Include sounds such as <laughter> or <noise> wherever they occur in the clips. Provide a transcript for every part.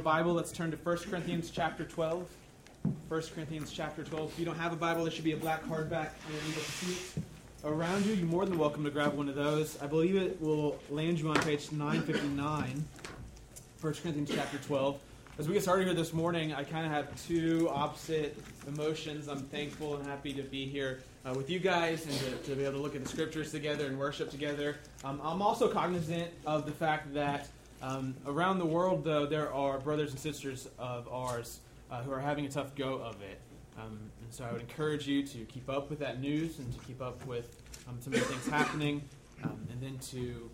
a Bible, let's turn to 1 Corinthians chapter 12. 1 Corinthians chapter 12. If you don't have a Bible, there should be a black hardback seat around you. You're more than welcome to grab one of those. I believe it will land you on page 959, 1 Corinthians chapter 12. As we get started here this morning, I kind of have two opposite emotions. I'm thankful and happy to be here uh, with you guys and to, to, be able to look at the scriptures together and worship together. Um, I'm also cognizant of the fact that um, around the world, though, there are brothers and sisters of ours uh, who are having a tough go of it. Um, and so I would encourage you to keep up with that news and to keep up with um, some of the things happening, um, and then to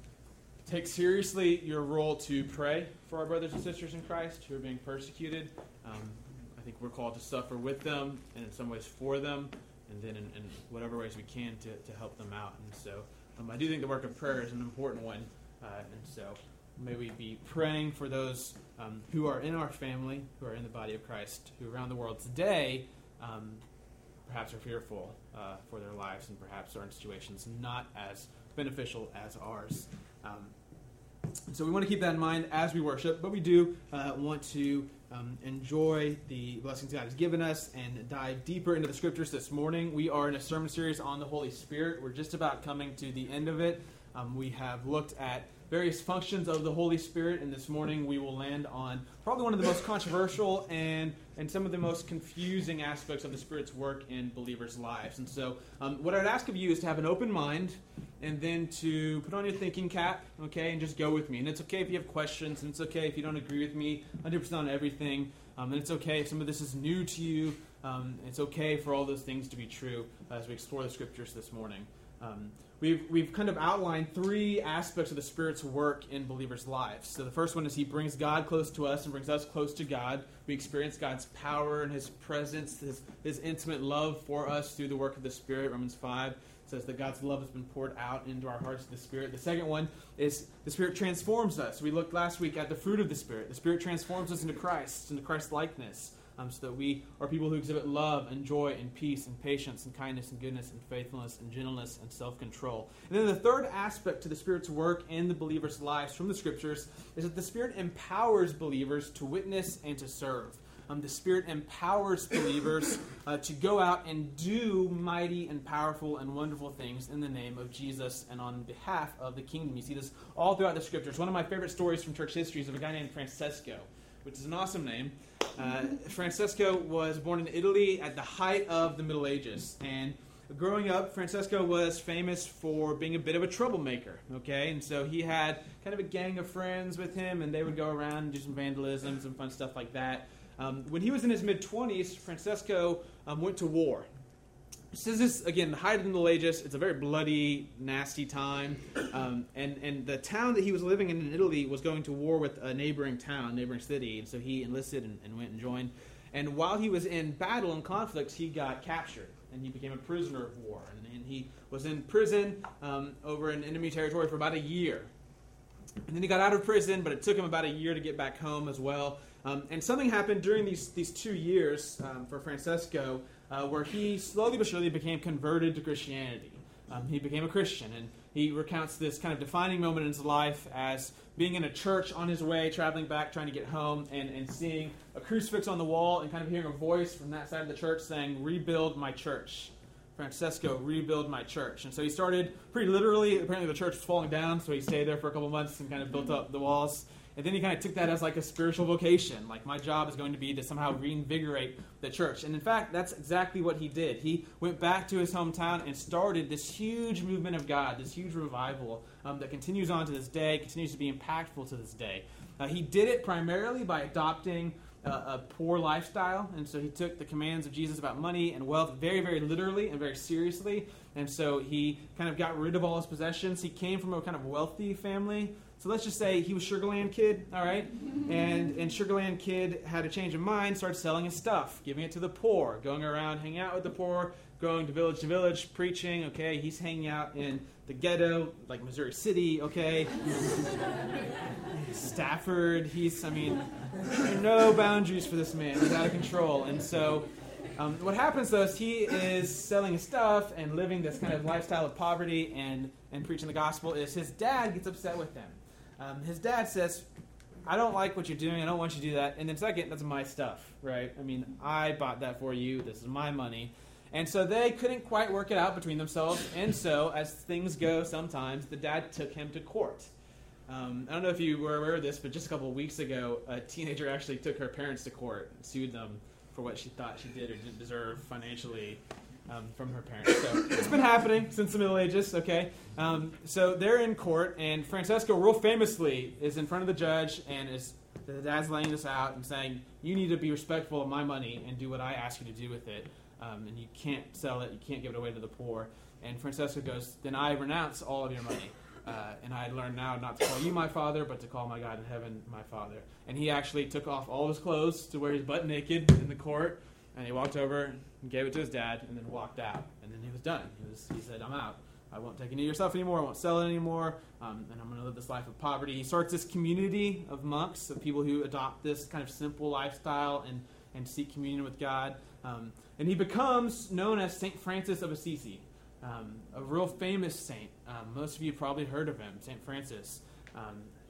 take seriously your role to pray for our brothers and sisters in Christ who are being persecuted. Um, I think we're called to suffer with them and in some ways for them, and then in, in whatever ways we can to, to help them out. And so um, I do think the work of prayer is an important one. Uh, and so May we be praying for those um, who are in our family, who are in the body of Christ, who around the world today um, perhaps are fearful uh, for their lives and perhaps are in situations not as beneficial as ours. Um, so we want to keep that in mind as we worship, but we do uh, want to um, enjoy the blessings God has given us and dive deeper into the scriptures this morning. We are in a sermon series on the Holy Spirit. We're just about coming to the end of it. Um, we have looked at various functions of the Holy Spirit, and this morning we will land on probably one of the most controversial and, and some of the most confusing aspects of the Spirit's work in believers' lives. And so, um, what I'd ask of you is to have an open mind and then to put on your thinking cap, okay, and just go with me. And it's okay if you have questions, and it's okay if you don't agree with me 100% on everything, um, and it's okay if some of this is new to you. Um, it's okay for all those things to be true as we explore the scriptures this morning. Um, we've, we've kind of outlined three aspects of the Spirit's work in believers' lives. So the first one is He brings God close to us and brings us close to God. We experience God's power and His presence, His, His intimate love for us through the work of the Spirit. Romans 5 says that God's love has been poured out into our hearts of the Spirit. The second one is the Spirit transforms us. We looked last week at the fruit of the Spirit. The Spirit transforms us into Christ, into Christ likeness um, so that we are people who exhibit love and joy and peace and patience and kindness and goodness and faithfulness and gentleness and self control. And then the third aspect to the Spirit's work in the believers' lives from the Scriptures is that the Spirit empowers believers to witness and to serve. Um, the Spirit empowers believers uh, to go out and do mighty and powerful and wonderful things in the name of Jesus and on behalf of the kingdom. You see this all throughout the Scriptures. One of my favorite stories from church history is of a guy named Francesco, which is an awesome name. Uh, Francesco was born in Italy at the height of the Middle Ages, and growing up, Francesco was famous for being a bit of a troublemaker. Okay, and so he had kind of a gang of friends with him, and they would go around and do some vandalism, some fun stuff like that. Um, when he was in his mid 20s, Francesco um, went to war this is again height of the Middle Ages. It's a very bloody, nasty time, um, and and the town that he was living in in Italy was going to war with a neighboring town, neighboring city, and so he enlisted and, and went and joined. And while he was in battle and conflicts, he got captured and he became a prisoner of war. And, and he was in prison um, over in enemy territory for about a year. And then he got out of prison, but it took him about a year to get back home as well. Um, and something happened during these, these two years um, for Francesco uh, where he slowly but surely became converted to Christianity. Um, he became a Christian, and he recounts this kind of defining moment in his life as being in a church on his way, traveling back, trying to get home, and, and seeing a crucifix on the wall and kind of hearing a voice from that side of the church saying, Rebuild my church. Francesco, rebuild my church. And so he started pretty literally. Apparently, the church was falling down, so he stayed there for a couple months and kind of built up the walls. And then he kind of took that as like a spiritual vocation. Like, my job is going to be to somehow reinvigorate the church. And in fact, that's exactly what he did. He went back to his hometown and started this huge movement of God, this huge revival um, that continues on to this day, continues to be impactful to this day. Uh, he did it primarily by adopting a poor lifestyle. And so he took the commands of Jesus about money and wealth very, very literally and very seriously. And so he kind of got rid of all his possessions. He came from a kind of wealthy family. So let's just say he was Sugarland Kid, all right? And, and Sugarland Kid had a change of mind, started selling his stuff, giving it to the poor, going around, hanging out with the poor, going to village to village, preaching, okay? He's hanging out in the ghetto, like Missouri City, okay? <laughs> Stafford, he's, I mean, no boundaries for this man. He's out of control. And so um, what happens though is he is selling his stuff and living this kind of lifestyle of poverty and, and preaching the gospel is his dad gets upset with him um, his dad says, I don't like what you're doing. I don't want you to do that. And then second, that's my stuff, right? I mean, I bought that for you. This is my money. And so they couldn't quite work it out between themselves. And so, as things go sometimes, the dad took him to court. Um, I don't know if you were aware of this, but just a couple of weeks ago, a teenager actually took her parents to court and sued them for what she thought she did or didn't deserve financially um, from her parents. So it's been happening since the Middle Ages, okay? Um, so they're in court, and Francesco, real famously, is in front of the judge and is the dad's laying this out and saying, You need to be respectful of my money and do what I ask you to do with it. Um, and you can't sell it, you can't give it away to the poor. And Francesco goes, Then I renounce all of your money. Uh, and I learned now not to call you my father, but to call my God in heaven my father. And he actually took off all his clothes to where his butt naked in the court, and he walked over and gave it to his dad, and then walked out. And then he was done. He, was, he said, I'm out. I won't take any of your stuff anymore. I won't sell it anymore. Um, and I'm going to live this life of poverty. He starts this community of monks, of people who adopt this kind of simple lifestyle and, and seek communion with God. Um, and he becomes known as St. Francis of Assisi um, a real famous saint. Um, most of you probably heard of him, St. Francis.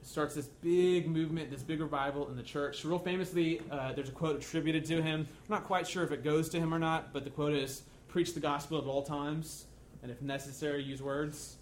Starts this big movement, this big revival in the church. Real famously, uh, there's a quote attributed to him. I'm not quite sure if it goes to him or not, but the quote is Preach the gospel at all times, and if necessary, use words.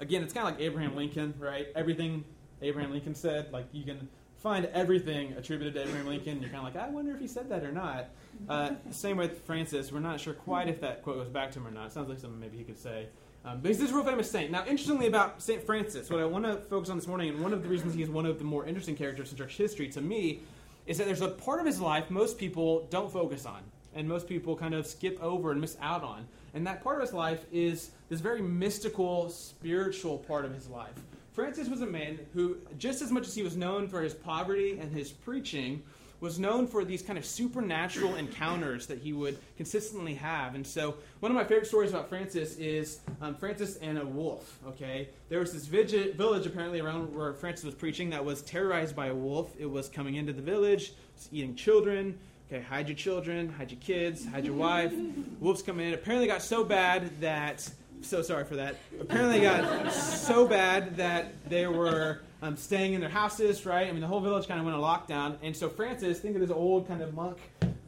Again, it's kind of like Abraham Lincoln, right? Everything Abraham Lincoln said, like you can find everything attributed to Abraham Lincoln. You're kind of like, I wonder if he said that or not. Uh, same with Francis. We're not sure quite if that quote goes back to him or not. It sounds like something maybe he could say. Um, but he's this real famous saint. Now, interestingly about St. Francis, what I want to focus on this morning, and one of the reasons he is one of the more interesting characters in church history to me, is that there's a part of his life most people don't focus on, and most people kind of skip over and miss out on. And that part of his life is this very mystical, spiritual part of his life. Francis was a man who, just as much as he was known for his poverty and his preaching, was known for these kind of supernatural <coughs> encounters that he would consistently have. And so, one of my favorite stories about Francis is um, Francis and a wolf. Okay, there was this village apparently around where Francis was preaching that was terrorized by a wolf. It was coming into the village, eating children. Okay, hide your children, hide your kids, hide your wife. <laughs> Wolves coming in. Apparently, got so bad that so sorry for that. Apparently, got so bad that they were um, staying in their houses, right? I mean, the whole village kind of went on lockdown. And so Francis, think of this old kind of monk,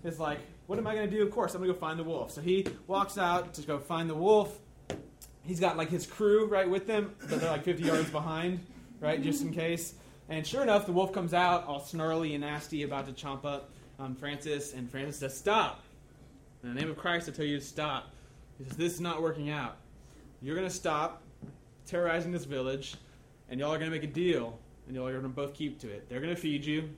is like, what am I going to do? Of course, I'm going to go find the wolf. So he walks out to go find the wolf. He's got like his crew right with them, but they're like 50 yards behind, right, just in case. And sure enough, the wolf comes out all snarly and nasty, about to chomp up um, Francis. And Francis says, Stop. In the name of Christ, I tell you to stop. He says, This is not working out. You're going to stop terrorizing this village, and y'all are going to make a deal, and y'all are going to both keep to it. They're going to feed you,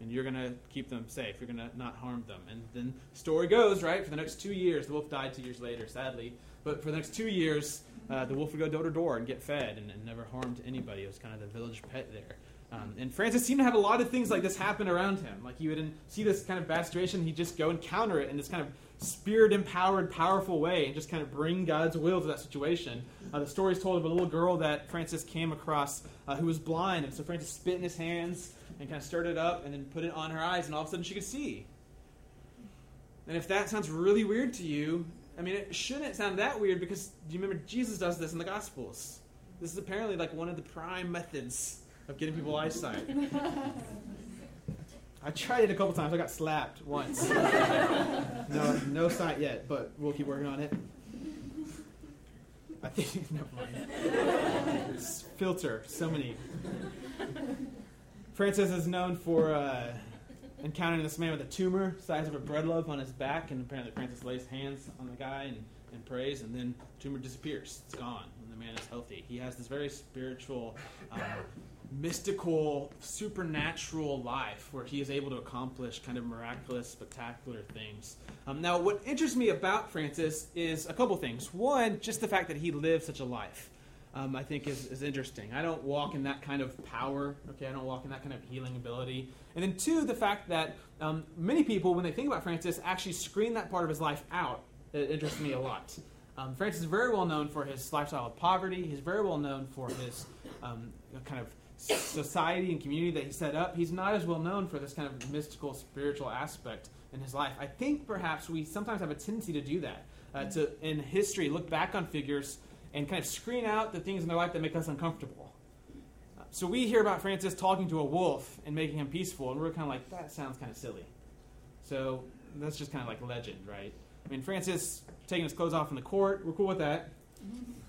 and you're going to keep them safe. You're going to not harm them. And then story goes, right? For the next two years, the wolf died two years later, sadly. But for the next two years, uh, the wolf would go door to door and get fed and, and, never harmed anybody. It was kind of the village pet there. Um, and Francis seemed to have a lot of things like this happen around him. Like he would see this kind of bad situation, he'd just go and counter it and this kind of spirit empowered, powerful way and just kind of bring God's will to that situation. Uh, the story is told of a little girl that Francis came across uh, who was blind, and so Francis spit in his hands and kind of stirred it up and then put it on her eyes, and all of a sudden she could see. And if that sounds really weird to you, I mean, it shouldn't sound that weird because do you remember Jesus does this in the Gospels? This is apparently like one of the prime methods of getting people eyesight. <laughs> I tried it a couple times. I got slapped once. <laughs> no, no sight yet, but we'll keep working on it. I think <laughs> never mind. filter, so many. Francis is known for uh, encountering this man with a tumor size of a bread loaf on his back, and apparently Francis lays hands on the guy and, and prays, and then the tumor disappears. It's gone, and the man is healthy. He has this very spiritual, uh, mystical, supernatural life where he is able to accomplish kind of miraculous, spectacular things. Um, now, what interests me about Francis is a couple things. One, just the fact that he lived such a life. Um, I think is, is interesting. I don't walk in that kind of power. Okay, I don't walk in that kind of healing ability. And then two, the fact that um, many people, when they think about Francis, actually screen that part of his life out. It interests me a lot. Um, Francis is very well known for his lifestyle of poverty. He's very well known for his um, kind of society and community that he set up, he's not as well known for this kind of mystical, spiritual aspect in his life. I think perhaps we sometimes have a tendency to do that, uh, to in history look back on figures and kind of screen out the things in their life that make us uncomfortable. Uh, so we hear about Francis talking to a wolf and making him peaceful, and we're kind of like, that sounds kind of silly. So that's just kind of like legend, right? I mean, Francis taking his clothes off in the court, we're cool with that.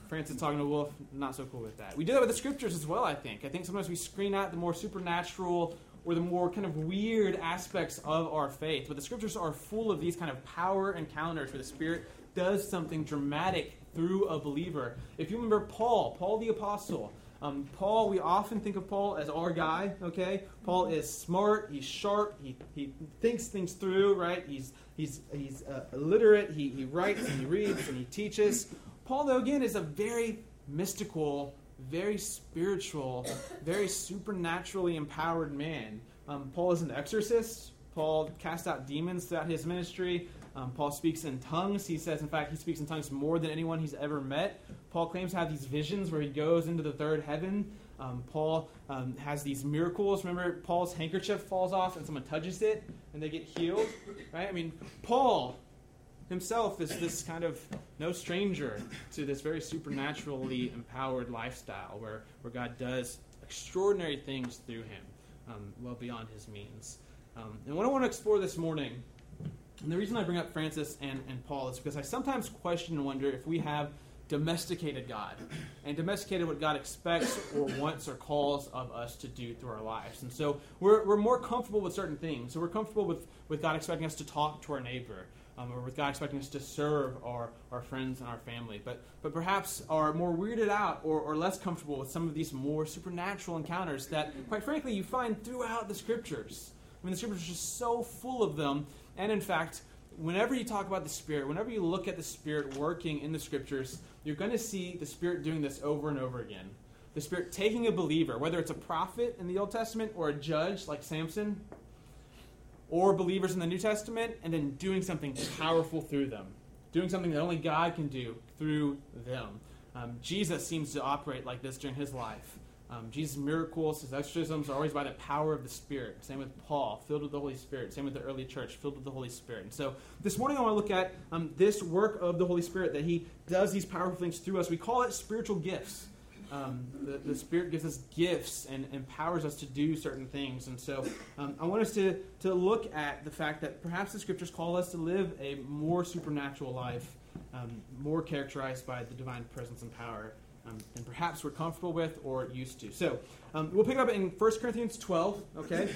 Francis talking to wolf, not so cool with that. We do that with the scriptures as well, I think. I think sometimes we screen out the more supernatural or the more kind of weird aspects of our faith. But the scriptures are full of these kind of power encounters where the Spirit does something dramatic through a believer. If you remember Paul, Paul the Apostle, um, Paul, we often think of Paul as our guy, okay? Paul is smart, he's sharp, he, he thinks things through, right? He's, he's, he's uh, illiterate, he, he writes and he reads and he teaches. Paul, though, again, is a very mystical, very spiritual, very supernaturally empowered man. Um, Paul is an exorcist. Paul cast out demons throughout his ministry. Um, Paul speaks in tongues. He says, in fact, he speaks in tongues more than anyone he's ever met. Paul claims to have these visions where he goes into the third heaven. Um, Paul um, has these miracles. Remember, Paul's handkerchief falls off and someone touches it and they get healed, right? I mean, Paul himself is this kind of no stranger to this very supernaturally empowered lifestyle where, where God does extraordinary things through him, um, well beyond his means. Um, and what I want to explore this morning, and the reason I bring up Francis and, and Paul is because I sometimes question and wonder if we have domesticated God and domesticated what God expects or wants or calls of us to do through our lives. And so we're, we're more comfortable with certain things. So we're comfortable with, with God expecting us to talk to our neighbor um, or with God expecting us to serve our, our friends and our family, but, but perhaps are more weirded out or, or less comfortable with some of these more supernatural encounters that, quite frankly, you find throughout the scriptures. I mean, the scriptures are just so full of them, and in fact, whenever you talk about the Spirit, whenever you look at the Spirit working in the scriptures, you're going to see the Spirit doing this over and over again. The Spirit taking a believer, whether it's a prophet in the Old Testament or a judge like Samson, or believers in the New Testament and then doing something powerful through them, doing something that only God can do through them. Um, Jesus seems to operate like this during his life. Um, Jesus' miracles, his exorcisms are always by the power of the Spirit. Same with Paul, filled with the Holy Spirit. Same with the early church, filled with the Holy Spirit. And so this morning I want to look at um, this work of the Holy Spirit that he does these powerful things through us. We call it spiritual gifts. Um, the, the, Spirit gives us gifts and empowers us to do certain things. And so um, I want us to, to look at the fact that perhaps the Scriptures call us to live a more supernatural life, um, more characterized by the divine presence and power um, than perhaps we're comfortable with or used to. So um, we'll pick up in 1 Corinthians 12, okay?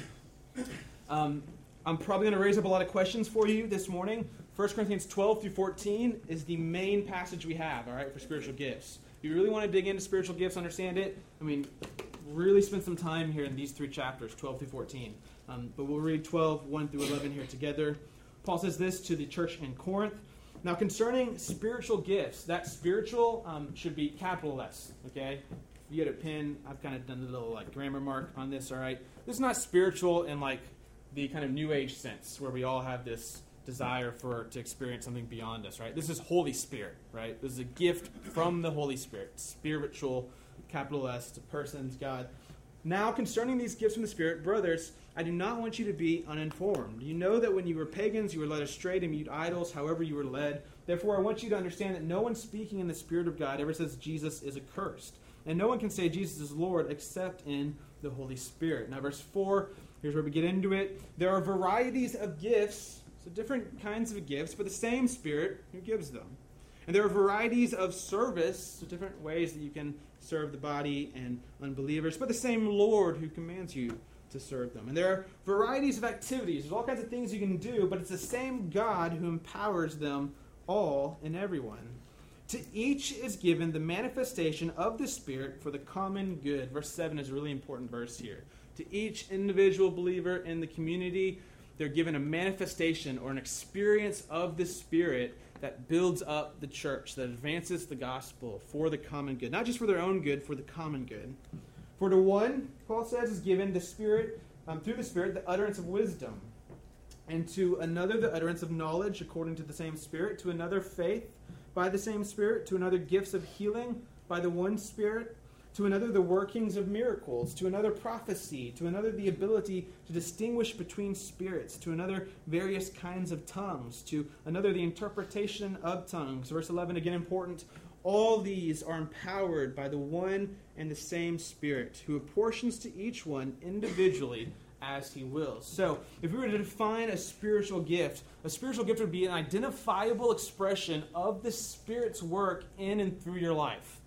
<coughs> Um, I'm probably going to raise up a lot of questions for you this morning. 1 Corinthians 12 through 14 is the main passage we have, all right, for spiritual gifts. You really want to dig into spiritual gifts, understand it, I mean, really spend some time here in these three chapters, 12 through 14. Um, but we'll read 12, 1 through 11 here together. Paul says this to the church in Corinth. Now, concerning spiritual gifts, that spiritual um, should be capital S, okay? If you get a pen, I've kind of done a little like grammar mark on this, all right? This is not spiritual in like the kind of new age sense where we all have this desire for to experience something beyond us, right? This is Holy Spirit, right? This is a gift from the Holy Spirit, spiritual, capital S, to persons, God. Now, concerning these gifts from the Spirit, brothers, I do not want you to be uninformed. You know that when you were pagans, you were led astray to mute idols, however you were led. Therefore, I want you to understand that no one speaking in the Spirit of God ever says Jesus is accursed. And no one can say Jesus is Lord except in the Holy Spirit. Now, verse 4, here's where we get into it. There are varieties of gifts so different kinds of gifts, but the same Spirit who gives them. And there are varieties of service, so different ways that you can serve the body and unbelievers, but the same Lord who commands you to serve them. And there are varieties of activities. There's all kinds of things you can do, but it's the same God who empowers them all and everyone. To each is given the manifestation of the Spirit for the common good. Verse 7 is a really important verse here. To each individual believer in the community, they're given a manifestation or an experience of the Spirit that builds up the church, that advances the gospel for the common good. Not just for their own good, for the common good. For to one, Paul says, is given the Spirit, um, through the Spirit, the utterance of wisdom. And to another, the utterance of knowledge according to the same Spirit. To another, faith by the same Spirit. To another, gifts of healing by the one Spirit to another the workings of miracles, to another prophecy, to another the ability to distinguish between spirits, to another various kinds of tongues, to another the interpretation of tongues. Verse 11, again important. all these are empowered by the one and the same Spirit, who apportions to each one individually as he wills. So, if we were to define a spiritual gift, a spiritual gift would be an identifiable expression of the Spirit's work in and through your life.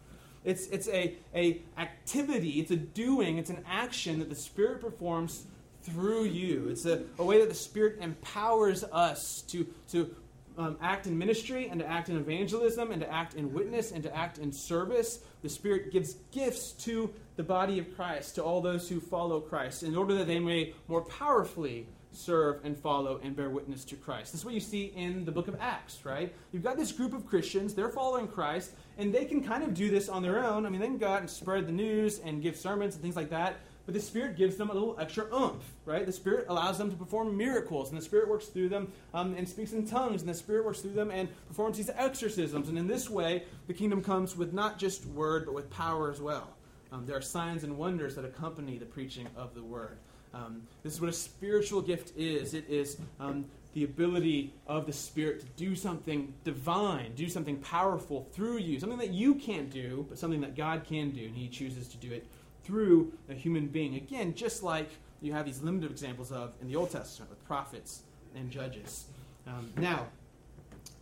It's, it's a, a activity, it's a doing, it's an action that the Spirit performs through you. It's a, a way that the Spirit empowers us to, to um, act in ministry and to act in evangelism and to act in witness and to act in service. The Spirit gives gifts to the body of Christ, to all those who follow Christ, in order that they may more powerfully serve and follow and bear witness to Christ. This is what you see in the book of Acts, right? You've got this group of Christians, they're following Christ, and they can kind of do this on their own. I mean, they can go out and spread the news and give sermons and things like that but the Spirit gives them a little extra oomph, right? The Spirit allows them to perform miracles, and the Spirit works through them um, and speaks in tongues, and the Spirit works through them and performs these exorcisms. And in this way, the kingdom comes with not just word, but with power as well. Um, there are signs and wonders that accompany the preaching of the word. Um, this is what a spiritual gift is it is um, the ability of the Spirit to do something divine, do something powerful through you, something that you can't do, but something that God can do, and He chooses to do it through a human being. Again, just like you have these limited examples of in the Old Testament with prophets and judges. Um, now,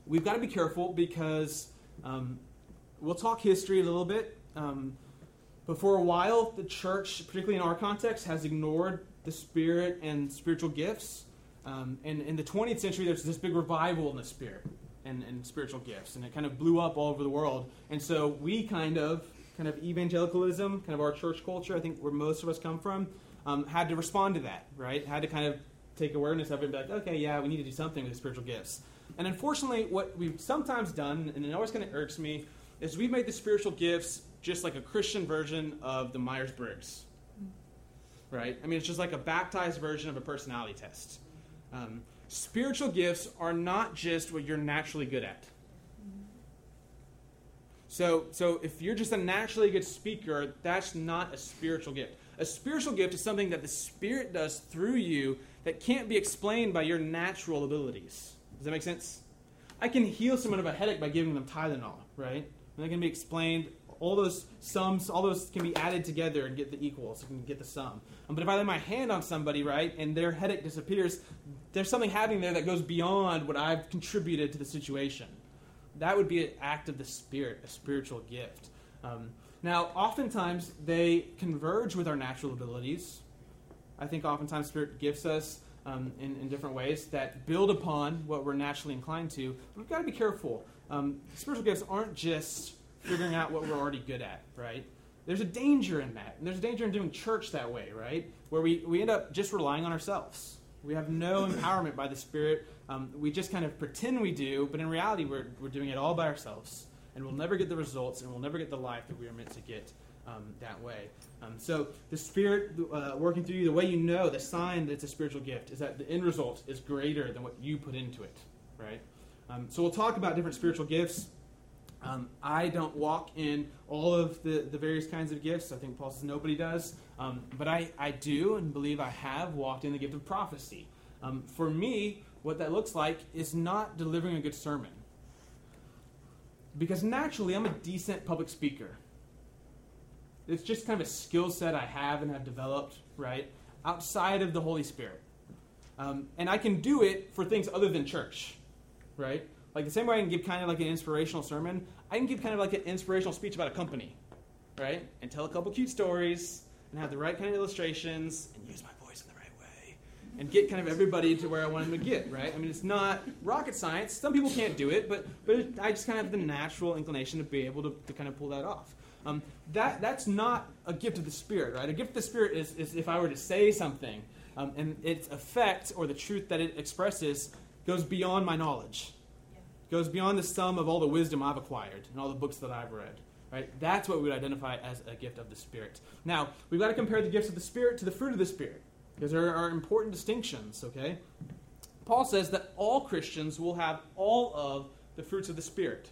we've got to be careful because um, we'll talk history a little bit. Um, but for a while, the church, particularly in our context, has ignored the Spirit and spiritual gifts. Um, and in the 20th century, there's this big revival in the Spirit and, and spiritual gifts, and it kind of blew up all over the world. And so we kind of kind of evangelicalism, kind of our church culture, I think where most of us come from, um, had to respond to that, right? Had to kind of take awareness of it and be like, okay, yeah, we need to do something with the spiritual gifts. And unfortunately, what we've sometimes done, and it always kind of irks me, is we've made the spiritual gifts just like a Christian version of the Myers Briggs. Right? I mean, it's just like a baptized version of a personality test. Um, spiritual gifts are not just what you're naturally good at. So, so if you're just a naturally good speaker, that's not a spiritual gift. A spiritual gift is something that the Spirit does through you that can't be explained by your natural abilities. Does that make sense? I can heal someone of a headache by giving them Tylenol, right? And that can be explained. All those sums, all those can be added together and get the equals. You can get the sum. Um, but if I lay my hand on somebody, right, and their headache disappears, there's something happening there that goes beyond what I've contributed to the situation that would be an act of the Spirit, a spiritual gift. Um, now, oftentimes they converge with our natural abilities. I think oftentimes Spirit gives us um, in, in, different ways that build upon what we're naturally inclined to. But we've got to be careful. Um, spiritual gifts aren't just figuring out what we're already good at, right? There's a danger in that. And there's a danger in doing church that way, right? Where we, we end up just relying on ourselves. We have no <clears throat> empowerment by the Spirit um, we just kind of pretend we do, but in reality, we're, we're doing it all by ourselves. And we'll never get the results, and we'll never get the life that we are meant to get um, that way. Um, so, the Spirit uh, working through you, the way you know, the sign that it's a spiritual gift, is that the end result is greater than what you put into it, right? Um, so, we'll talk about different spiritual gifts. Um, I don't walk in all of the, the various kinds of gifts. I think Paul says nobody does. Um, but I, I do and believe I have walked in the gift of prophecy. Um, for me, what that looks like is not delivering a good sermon. Because naturally, I'm a decent public speaker. It's just kind of a skill set I have and have developed, right? Outside of the Holy Spirit. Um, and I can do it for things other than church, right? Like the same way I can give kind of like an inspirational sermon, I can give kind of like an inspirational speech about a company, right? And tell a couple cute stories and have the right kind of illustrations and use my voice in the right way and get kind of everybody to where I want them to get, right? I mean, it's not rocket science. Some people can't do it, but, but it, I just kind of have the natural inclination to be able to, to kind of pull that off. Um, that, that's not a gift of the Spirit, right? A gift of the Spirit is, is if I were to say something um, and its effect or the truth that it expresses goes beyond my knowledge. Goes beyond the sum of all the wisdom I've acquired and all the books that I've read. Right? That's what we would identify as a gift of the Spirit. Now, we've got to compare the gifts of the Spirit to the fruit of the Spirit because there are important distinctions, okay? Paul says that all Christians will have all of the fruits of the Spirit.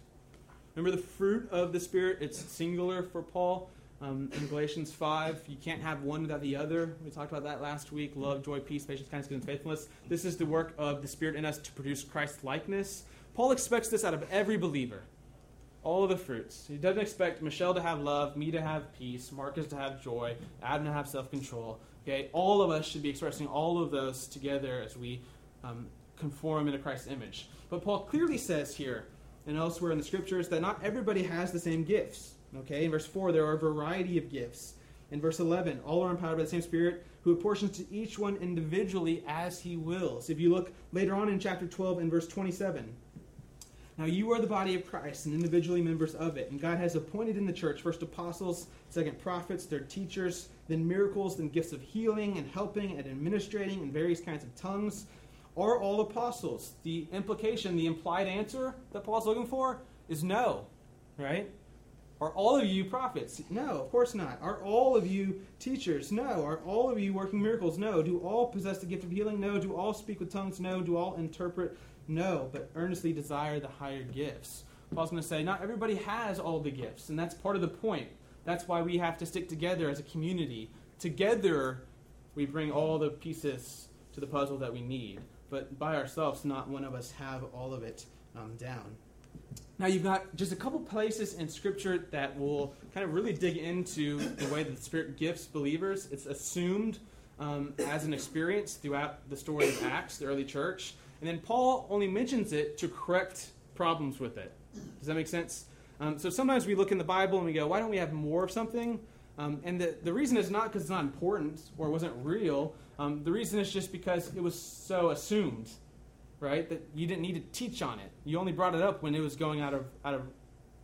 Remember the fruit of the Spirit? It's singular for Paul. Um, in Galatians 5, you can't have one without the other. We talked about that last week love, joy, peace, patience, kindness, and faithfulness. This is the work of the Spirit in us to produce Christ likeness. Paul expects this out of every believer. all of the fruits. He doesn't expect Michelle to have love, me to have peace, Marcus to have joy, Adam to have self control. Okay, all of us should be expressing all of those together as we um, conform into Christ's image. But Paul clearly says here and elsewhere in the scriptures that not everybody has the same gifts. Okay, in verse 4, there are a variety of gifts. In verse 11, all are empowered by the same Spirit who apportions to each one individually as he wills. If you look later on in chapter 12 in verse 27, now you are the body of Christ and individually members of it. And God has appointed in the church first apostles, second prophets, third teachers, then miracles, then gifts of healing and helping and administrating and various kinds of tongues. Are all apostles? The implication, the implied answer that Paul's looking for is no, right? Are all of you prophets? No, of course not. Are all of you teachers? No. Are all of you working miracles? No. Do all possess the gift of healing? No. Do all speak with tongues? No. Do all interpret? No. But earnestly desire the higher gifts. Paul's going to say, not everybody has all the gifts, and that's part of the point. That's why we have to stick together as a community. Together, we bring all the pieces to the puzzle that we need. But by ourselves, not one of us have all of it um, down. Now, you've got just a couple places in Scripture that will kind of really dig into the way that the Spirit gifts believers. It's assumed um, as an experience throughout the story of Acts, the early church. And then Paul only mentions it to correct problems with it. Does that make sense? Um, so sometimes we look in the Bible and we go, why don't we have more of something? Um, and the, the reason is not because it's not important or it wasn't real. Um, the reason is just because it was so assumed right? That you didn't need to teach on it. You only brought it up when it was going out of out of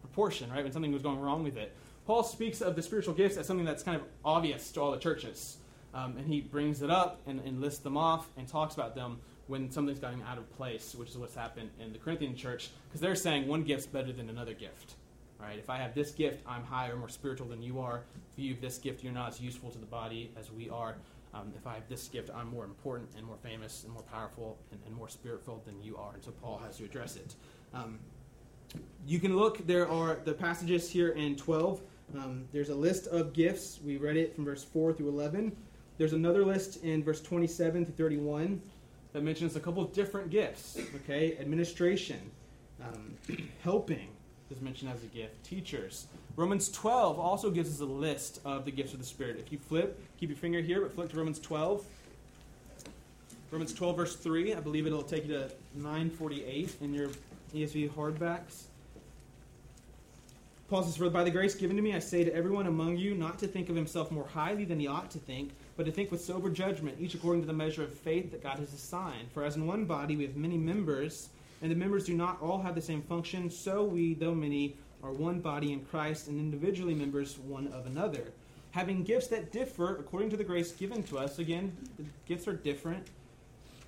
proportion, right? When something was going wrong with it. Paul speaks of the spiritual gifts as something that's kind of obvious to all the churches. Um, and he brings it up and, and, lists them off and talks about them when something's gotten out of place, which is what's happened in the Corinthian church, because they're saying one gift's better than another gift. Right? If I have this gift, I'm higher, more spiritual than you are. If you have this gift, you're not as useful to the body as we are. Um, if I have this gift, I'm more important and more famous and more powerful and, and more spirit filled than you are. And so Paul has to address it. Um, you can look, there are the passages here in 12. Um, there's a list of gifts. We read it from verse 4 through 11. There's another list in verse 27 to 31 that mentions a couple of different gifts. Okay, administration, um, <clears throat> helping is mentioned as a gift, teachers, Romans 12 also gives us a list of the gifts of the Spirit. If you flip, keep your finger here, but flip to Romans 12. Romans 12, verse 3. I believe it'll take you to 948 in your ESV hardbacks. Paul says, For by the grace given to me, I say to everyone among you not to think of himself more highly than he ought to think, but to think with sober judgment, each according to the measure of faith that God has assigned. For as in one body we have many members, and the members do not all have the same function, so we, though many, are one body in Christ and individually members one of another. Having gifts that differ according to the grace given to us, again, the gifts are different.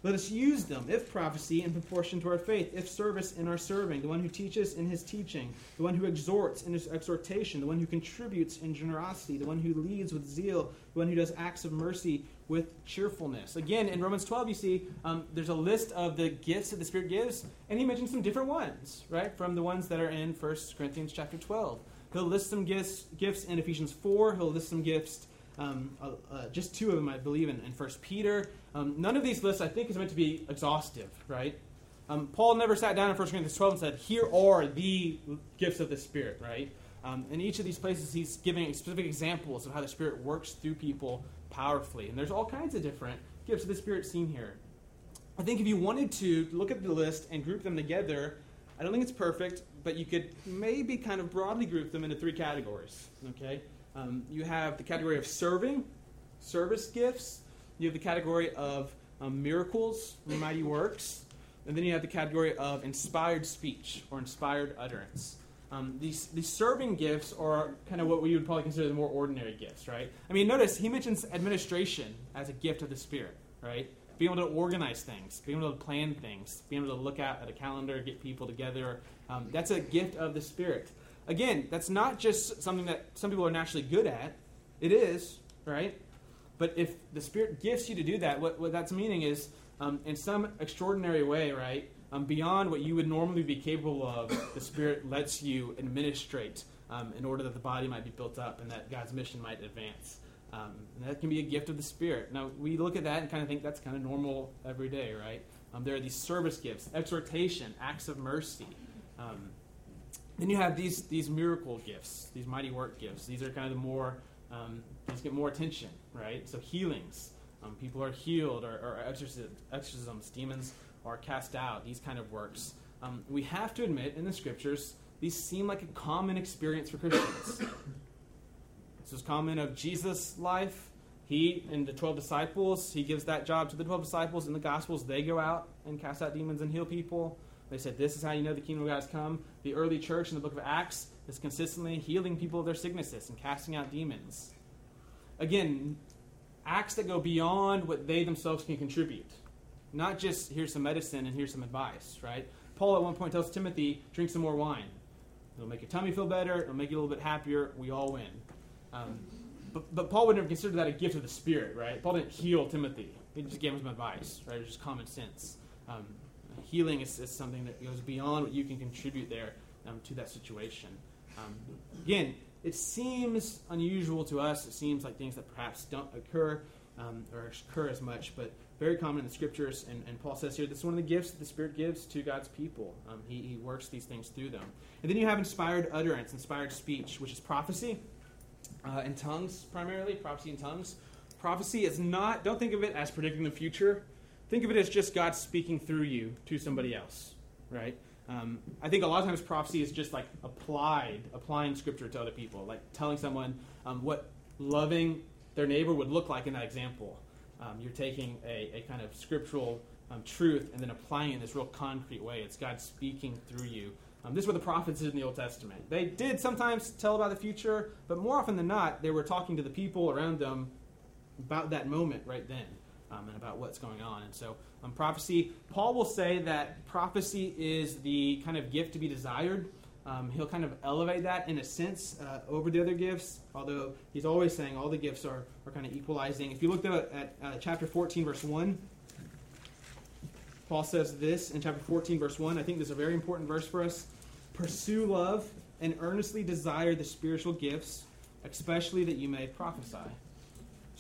Let us use them, if prophecy, in proportion to our faith, if service in our serving, the one who teaches in his teaching, the one who exhorts in his exhortation, the one who contributes in generosity, the one who leads with zeal, the one who does acts of mercy with cheerfulness. Again, in Romans 12, you see um, there's a list of the gifts that the Spirit gives, and he mentions some different ones, right, from the ones that are in 1 Corinthians chapter 12. He'll list some gifts, gifts in Ephesians 4. He'll list some gifts, um, uh, uh, just two of them, I believe, in, in 1 Peter. Um, none of these lists, I think, is meant to be exhaustive, right? Um, Paul never sat down in 1 Corinthians 12 and said, Here are the gifts of the Spirit, right? Um, in each of these places, he's giving specific examples of how the Spirit works through people powerfully. And there's all kinds of different gifts of the Spirit seen here. I think if you wanted to look at the list and group them together, I don't think it's perfect, but you could maybe kind of broadly group them into three categories. Okay, um, you have the category of serving, service gifts. You have the category of um, miracles, mighty works, and then you have the category of inspired speech or inspired utterance. Um, these, these serving gifts are kind of what we would probably consider the more ordinary gifts, right? I mean, notice he mentions administration as a gift of the Spirit, right? Being able to organize things, being able to plan things, being able to look out at a calendar, get people together. Um, that's a gift of the Spirit. Again, that's not just something that some people are naturally good at. It is, right? But if the Spirit gifts you to do that, what, what that's meaning is, um, in some extraordinary way, right? um, beyond what you would normally be capable of, the Spirit lets you administrate um, in order that the body might be built up and that God's mission might advance. Um, that can be a gift of the Spirit. Now, we look at that and kind of think that's kind of normal every day, right? Um, there are these service gifts, exhortation, acts of mercy. Um, then you have these these miracle gifts, these mighty work gifts. These are kind of the more um, these get more attention, right? So healings, um, people are healed, or, or exorcisms, demons are cast out. These kind of works. Um, we have to admit in the scriptures these seem like a common experience for Christians. <coughs> this is common of Jesus' life. He and the 12 disciples, he gives that job to the 12 disciples in the Gospels. They go out and cast out demons and heal people. They said, This is how you know the kingdom of God has come. The early church in the book of Acts is consistently healing people of their sicknesses and casting out demons. Again, acts that go beyond what they themselves can contribute. Not just here's some medicine and here's some advice, right? Paul at one point tells Timothy, drink some more wine. It'll make your tummy feel better, it'll make you a little bit happier, we all win. Um, but, but Paul would never consider that a gift of the Spirit, right? Paul didn't heal Timothy. He just gave him some advice, right? It was just common sense. Um, healing is, is, something that goes beyond what you can contribute there um, to that situation. Um, again, it seems unusual to us. It seems like things that perhaps don't occur um, or occur as much, but very common in the scriptures. And, and, Paul says here this is one of the gifts that the Spirit gives to God's people. Um, he, he works these things through them. And then you have inspired utterance, inspired speech, which is prophecy uh, in tongues primarily, prophecy in tongues. Prophecy is not, don't think of it as predicting the future. Think of it as just God speaking through you to somebody else, right? Um, I think a lot of times prophecy is just like applied, applying scripture to other people, like telling someone um, what loving their neighbor would look like in that example. Um, you're taking a, a, kind of scriptural um, truth and then applying it in this real concrete way. It's God speaking through you. Um, this is what the prophets did in the Old Testament. They did sometimes tell about the future, but more often than not, they were talking to the people around them about that moment right then um, and about what's going on. And so, um, prophecy, Paul will say that prophecy is the kind of gift to be desired. Um, he'll kind of elevate that in a sense uh, over the other gifts, although he's always saying all the gifts are, are kind of equalizing. If you look at, at uh, chapter 14, verse 1, Paul says this in chapter 14, verse 1. I think this is a very important verse for us. Pursue love and earnestly desire the spiritual gifts, especially that you may prophesy.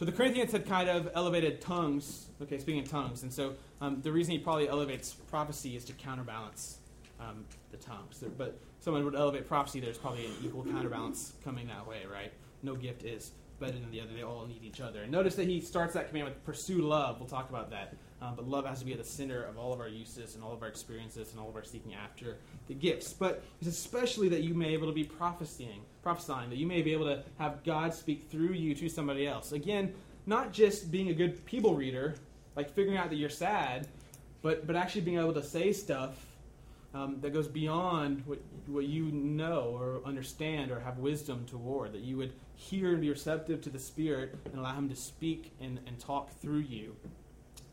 So the Corinthians had kind of elevated tongues, okay, speaking in tongues. And so um, the reason he probably elevates prophecy is to counterbalance um, the tongues. But someone would elevate prophecy, there's probably an equal counterbalance coming that way, right? No gift is better than the other. They all need each other. And notice that he starts that command with pursue love. We'll talk about that. Um, but love has to be at the center of all of our uses and all of our experiences and all of our seeking after the gifts. But it's especially that you may be able to be prophesying, prophesying, that you may be able to have God speak through you to somebody else. Again, not just being a good people reader, like figuring out that you're sad, but but actually being able to say stuff um, that goes beyond what what you know or understand or have wisdom toward. That you would hear and be receptive to the Spirit and allow Him to speak and, and talk through you.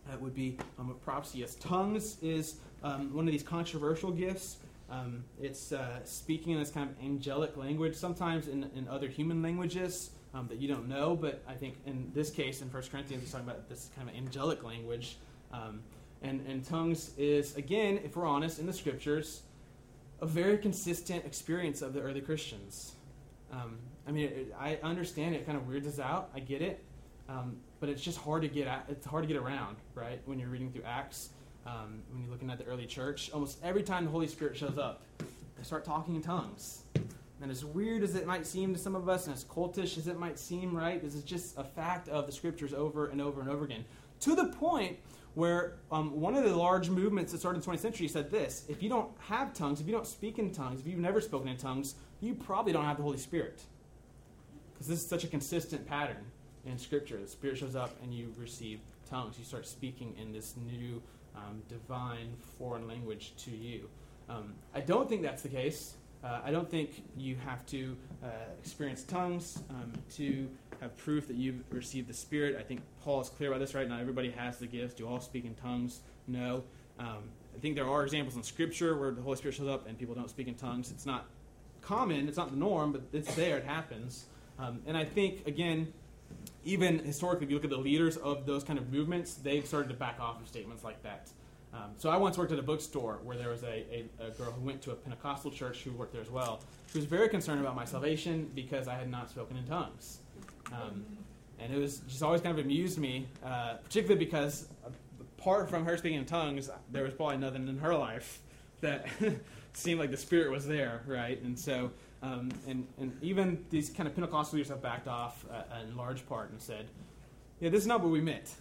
That would be um, is. Tongues is um, one of these controversial gifts. Um, it's uh, speaking in this kind of angelic language, sometimes in, in other human languages um, that you don't know, but I think in this case, in 1 Corinthians, he's talking about this kind of angelic language. Um, and, and tongues is, again, if we're honest, in the scriptures, a very consistent experience of the early Christians. Um, I mean, it, I understand it kind of weirds us out. I get it. But it's just hard to get at, it's hard to get around, right? When you're reading through Acts, um, when you're looking at the early church, almost every time the Holy Spirit shows up, they start talking in tongues. And as weird as it might seem to some of us, and as cultish as it might seem, right, this is just a fact of the scriptures over and over and over again. To the point where um, one of the large movements that started in the 20th century said this if you don't have tongues, if you don't speak in tongues, if you've never spoken in tongues, you probably don't have the Holy Spirit. Because this is such a consistent pattern in Scripture. The Spirit shows up and you receive tongues. You start speaking in this new um, divine foreign language to you. Um, I don't think that's the case. Uh, I don't think you have to uh, experience tongues um, to have proof that you've received the Spirit. I think Paul is clear about this, right? Not everybody has the gifts. Do all speak in tongues? No. Um, I think there are examples in Scripture where the Holy Spirit shows up and people don't speak in tongues. It's not common, it's not the norm, but it's there, it happens. Um, and I think, again, even historically, if you look at the leaders of those kind of movements, they've started to back off of statements like that. Um, so I once worked at a bookstore where there was a, a, a, girl who went to a Pentecostal church who worked there as well. She was very concerned about my salvation because I had not spoken in tongues. Um, and it was just always kind of amused me, uh, particularly because apart from her speaking in tongues, there was probably nothing in her life that <laughs> seemed like the Spirit was there, right? And so, um, and, and even these kind of Pentecostal leaders have backed off uh, in large part and said, yeah, this is not what we meant.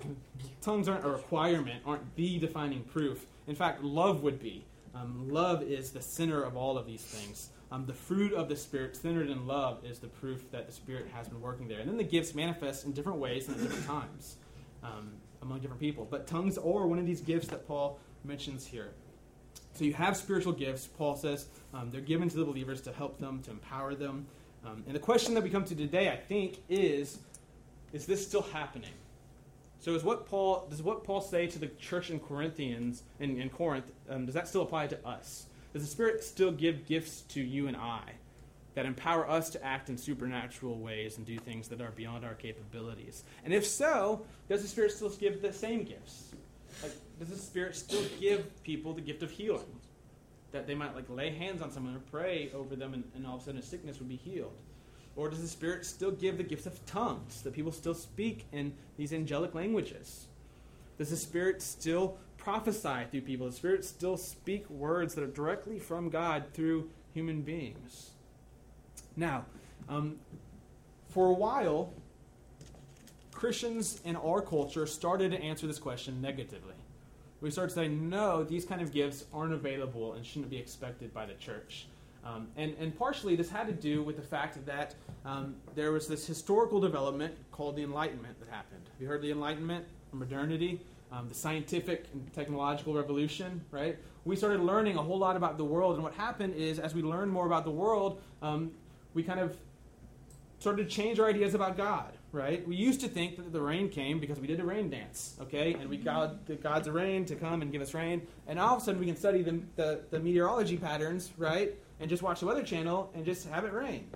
<laughs> Tongues aren't a requirement, aren't the defining proof. In fact, love would be. Um, love is the center of all of these things. Um, the fruit of the Spirit, centered in love, is the proof that the Spirit has been working there. And then the gifts manifest in different ways and at different times um, among different people. But tongues are one of these gifts that Paul mentions here. So you have spiritual gifts, Paul says. Um, they're given to the believers to help them, to empower them. Um, and the question that we come to today, I think, is is this still happening? So is what Paul does what Paul say to the church in Corinthians in, in Corinth? Um, does that still apply to us? Does the Spirit still give gifts to you and I that empower us to act in supernatural ways and do things that are beyond our capabilities? And if so, does the Spirit still give the same gifts? Like, does the Spirit still give people the gift of healing? That they might like lay hands on someone or pray over them, and, and all of a sudden a sickness would be healed. Or does the Spirit still give the gifts of tongues that people still speak in these angelic languages? Does the Spirit still prophesy through people? Does the Spirit still speak words that are directly from God through human beings? Now, um, for a while, Christians in our culture started to answer this question negatively. We started saying, no, these kind of gifts aren't available and shouldn't be expected by the church. Um, and, and partially this had to do with the fact that um, there was this historical development called the Enlightenment that happened. Have you heard the Enlightenment, modernity, um, the scientific and technological revolution, right? We started learning a whole lot about the world, and what happened is as we learned more about the world, um, we kind of started to change our ideas about God, right? We used to think that the rain came because we did a rain dance, okay? And we got the gods of rain to come and give us rain. And all of a sudden we can study the, the, the meteorology patterns, right? and just watch the Weather Channel and just have it rain.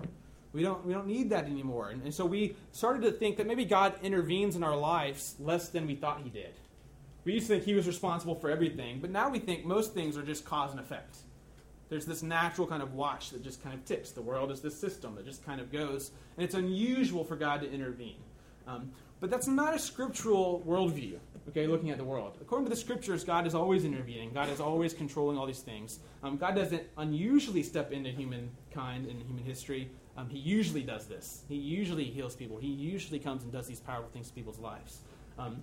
We don't, we don't need that anymore. And, and so we started to think that maybe God intervenes in our lives less than we thought He did. We used to think He was responsible for everything, but now we think most things are just cause and effect. There's this natural kind of watch that just kind of ticks. The world is this system that just kind of goes, and it's unusual for God to intervene. Um, but that's not a scriptural worldview okay, looking at the world. According to the scriptures, God is always intervening. God is always controlling all these things. Um, God doesn't unusually step into humankind and human history. Um, he usually does this. He usually heals people. He usually comes and does these powerful things to people's lives. Um,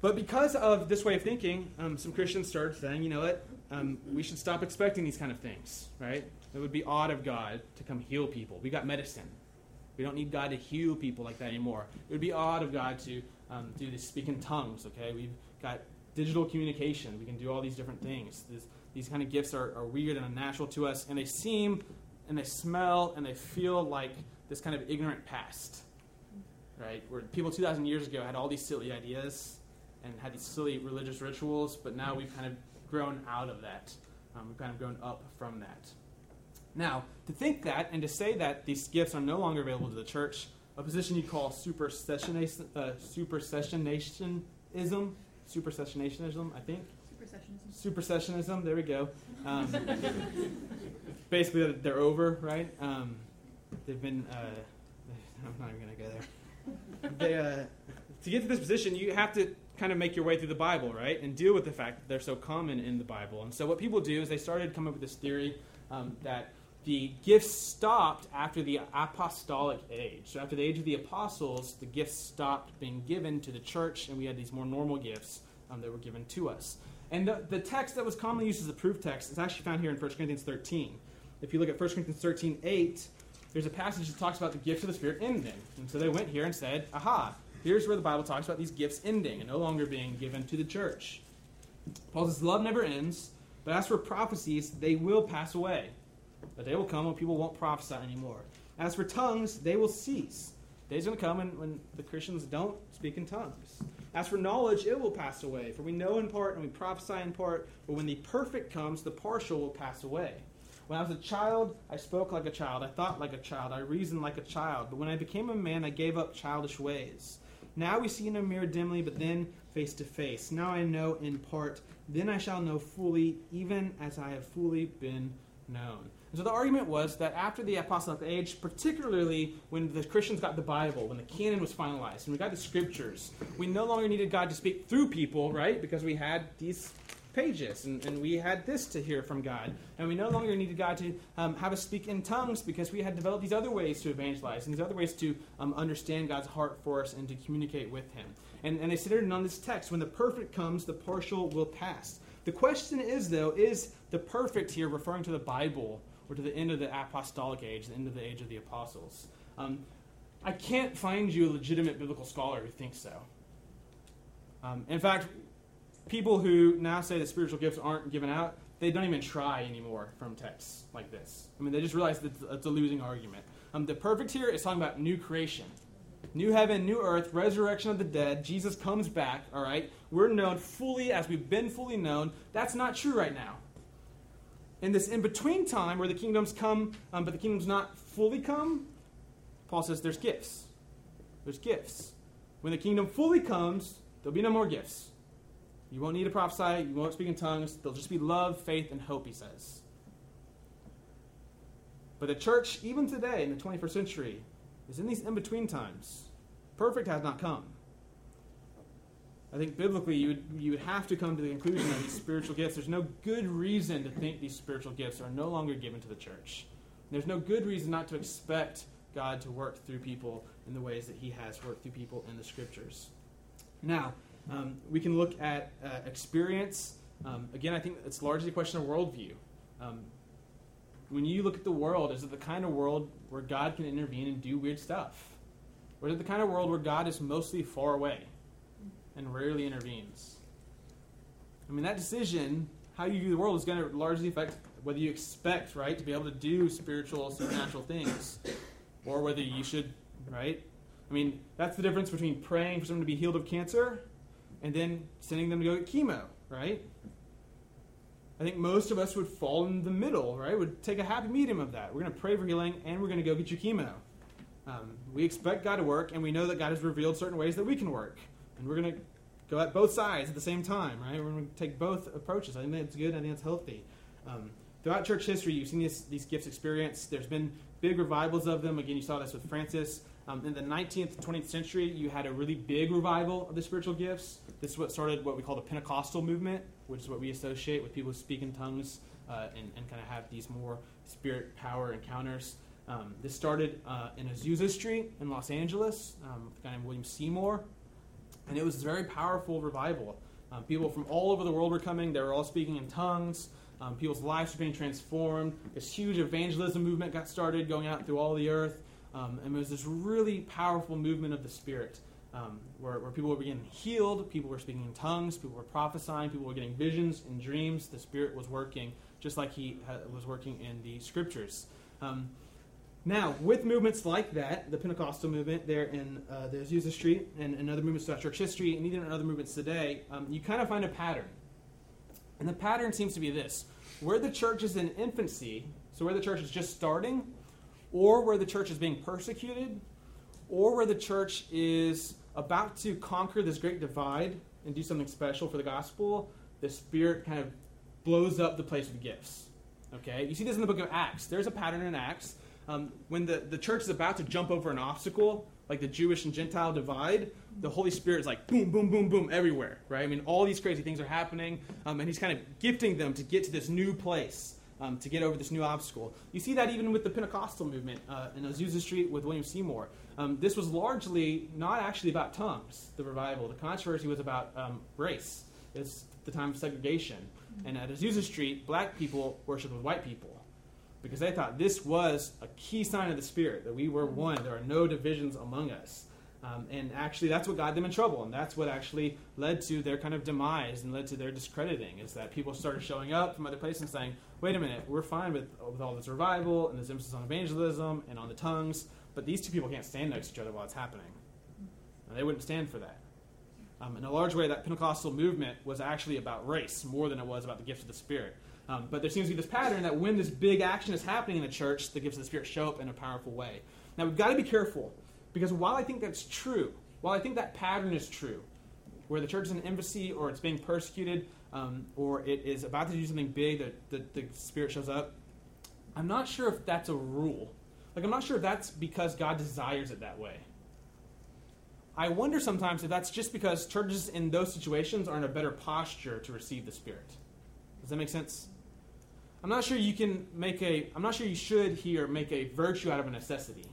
but because of this way of thinking, um, some Christians started saying, you know what, um, we should stop expecting these kind of things, right? It would be odd of God to come heal people. We got medicine. We don't need God to heal people like that anymore. It would be odd of God to um, do this speak in tongues, okay? We've got digital communication. We can do all these different things. This, these kind of gifts are, are weird and unnatural to us, and they seem and they smell and they feel like this kind of ignorant past, right? Where people 2,000 years ago had all these silly ideas and had these silly religious rituals, but now we've kind of grown out of that. Um, we've kind of grown up from that. Now, to think that and to say that these gifts are no longer available to the church a position you call supersessionism, uh, supersessionism, supersessionism, I think. Supersessionism. Supersessionism. There we go. <laughs> Um, basically, they're over, right? Um, they've been. Uh, <laughs> I'm not even going to go there. They, uh, to get to this position, you have to kind of make your way through the Bible, right, and deal with the fact that they're so common in the Bible. And so, what people do is they started come up with this theory um, that the gifts stopped after the apostolic age. So, after the age of the apostles, the gifts stopped being given to the church, and we had these more normal gifts um, that were given to us. And the, the, text that was commonly used as a proof text is actually found here in 1 Corinthians 13. If you look at 1 Corinthians 13 8, there's a passage that talks about the gifts of the Spirit ending. And so they went here and said, aha, here's where the Bible talks about these gifts ending and no longer being given to the church. Paul says, Love never ends, but as for prophecies, they will pass away. The day will come when people won't prophesy anymore. As for tongues, they will cease. The day's going to come when, when the Christians don't speak in tongues. As for knowledge, it will pass away. For we know in part and we prophesy in part, but when the perfect comes, the partial will pass away. When I was a child, I spoke like a child. I thought like a child. I reasoned like a child. But when I became a man, I gave up childish ways. Now we see in a mirror dimly, but then face to face. Now I know in part. Then I shall know fully, even as I have fully been known. And so the argument was that after the apostolic age, particularly when the Christians got the Bible, when the canon was finalized, and we got the scriptures, we no longer needed God to speak through people, right? Because we had these pages, and, and we had this to hear from God. And we no longer needed God to um, have us speak in tongues because we had developed these other ways to evangelize and these other ways to um, understand God's heart for us and to communicate with Him. And, and they centered on this text when the perfect comes, the partial will pass. The question is, though, is the perfect here referring to the Bible or to the end of the apostolic age, the end of the age of the apostles? Um, I can't find you a legitimate biblical scholar who thinks so. Um, in fact, people who now say that spiritual gifts aren't given out, they don't even try anymore from texts like this. I mean, they just realize that it's a losing argument. Um, the perfect here is talking about new creation. New heaven, new earth, resurrection of the dead. Jesus comes back, all right? We're known fully as we've been fully known. That's not true right now. In this in between time where the kingdoms come, um, but the kingdom's not fully come, Paul says there's gifts. There's gifts. When the kingdom fully comes, there'll be no more gifts. You won't need to prophesy. You won't speak in tongues. There'll just be love, faith, and hope, he says. But the church, even today in the 21st century, is in these in between times. Perfect has not come. I think biblically you would, you would have to come to the conclusion that these spiritual gifts, there's no good reason to think these spiritual gifts are no longer given to the church. There's no good reason not to expect God to work through people in the ways that He has worked through people in the scriptures. Now, um, we can look at uh, experience. Um, again, I think it's largely a question of worldview. Um, when you look at the world, is it the kind of world where God can intervene and do weird stuff? Or is it the kind of world where God is mostly far away and rarely intervenes? I mean, that decision, how you view the world, is going to largely affect whether you expect, right, to be able to do spiritual, supernatural things, or whether you should, right? I mean, that's the difference between praying for someone to be healed of cancer and then sending them to go get chemo, right? I think most of us would fall in the middle, right? Would take a happy medium of that. We're going to pray for healing and we're going to go get your chemo. Um, we expect God to work and we know that God has revealed certain ways that we can work. And we're going to go at both sides at the same time, right? We're going to take both approaches. I think that's good. I think that's healthy. Um, throughout church history, you've seen these, these gifts experienced. There's been big revivals of them. Again, you saw this with Francis. Um, in the 19th, 20th century, you had a really big revival of the spiritual gifts. This is what started what we call the Pentecostal movement, which is what we associate with people who speak in tongues uh, and, and kind of have these more spirit power encounters. Um, this started uh, in Azusa Street in Los Angeles um, with a guy named William Seymour. And it was a very powerful revival. Um, people from all over the world were coming, they were all speaking in tongues. Um, people's lives were being transformed. This huge evangelism movement got started going out through all the earth. Um, and it was this really powerful movement of the Spirit um, where, where people were being healed, people were speaking in tongues, people were prophesying, people were getting visions and dreams. The Spirit was working just like He was working in the Scriptures. Um, now, with movements like that, the Pentecostal movement there in uh, the Azusa Street and, and other movements throughout church history, and even in other movements today, um, you kind of find a pattern. And the pattern seems to be this where the church is in infancy, so where the church is just starting, or where the church is being persecuted, or where the church is about to conquer this great divide and do something special for the gospel, the Spirit kind of blows up the place of gifts. Okay? You see this in the book of Acts. There's a pattern in Acts. Um, when the, the church is about to jump over an obstacle, like the Jewish and Gentile divide, the Holy Spirit is like boom, boom, boom, boom everywhere, right? I mean, all these crazy things are happening, um, and He's kind of gifting them to get to this new place um, to get over this new obstacle. You see that even with the Pentecostal movement uh, in Azusa Street with William Seymour. Um, this was largely not actually about tongues, the revival. The controversy was about um, race. It's the time of segregation. And at Azusa Street, black people worshiped with white people because they thought this was a key sign of the Spirit, that we were one. There are no divisions among us. Um, and actually, that's what got them in trouble, and that's what actually led to their kind of demise and led to their discrediting. Is that people started showing up from other places and saying, "Wait a minute, we're fine with, with all this revival and this emphasis on evangelism and on the tongues, but these two people can't stand next to each other while it's happening." And they wouldn't stand for that. Um, in a large way, that Pentecostal movement was actually about race more than it was about the gift of the Spirit. Um, but there seems to be this pattern that when this big action is happening in the church, the gifts of the Spirit show up in a powerful way. Now, we've got to be careful because while I think that's true, while I think that pattern is true, where the church is an embassy or it's being persecuted um, or it is about to do something big that, that the Spirit shows up, I'm not sure if that's a rule. Like, I'm not sure if that's because God desires it that way. I wonder sometimes if that's just because churches in those situations are in a better posture to receive the Spirit. Does that make sense? I'm not sure you can make a, I'm not sure you should here make a virtue out of a necessity.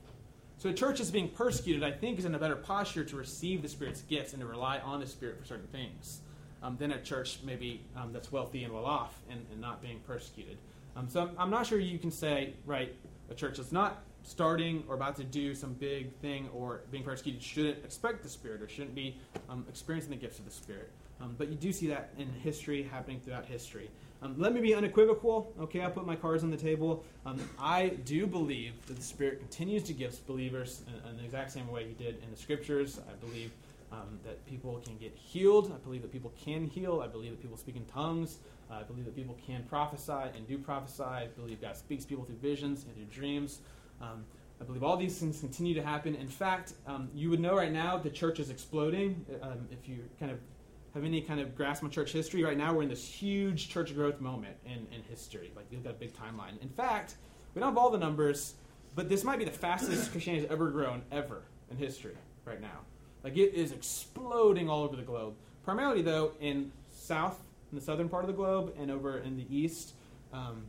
So a church that's being persecuted, I think, is in a better posture to receive the Spirit's gifts and to rely on the Spirit for certain things um, than a church maybe um, that's wealthy and well off and, and not being persecuted. Um, so I'm, I'm not sure you can say, right, a church that's not starting or about to do some big thing or being persecuted shouldn't expect the Spirit or shouldn't be um, experiencing the gifts of the Spirit. Um, but you do see that in history happening throughout history. Um, let me be unequivocal. Okay, I put my cards on the table. Um, I do believe that the Spirit continues to give believers in, in, the exact same way He did in the Scriptures. I believe um, that people can get healed. I believe that people can heal. I believe that people speak in tongues. Uh, I believe that people can prophesy and do prophesy. I believe God speaks people through visions and through dreams. Um, I believe all these things continue to happen. In fact, um, you would know right now the church is exploding. Um, if you kind of have any kind of grasp on church history, right now we're in this huge church growth moment in, in history. Like, you've got a big timeline. In fact, we don't have all the numbers, but this might be the fastest Christianity has ever grown, ever, in history right now. Like, it is exploding all over the globe. Primarily, though, in South, in the southern part of the globe, and over in the East. Um,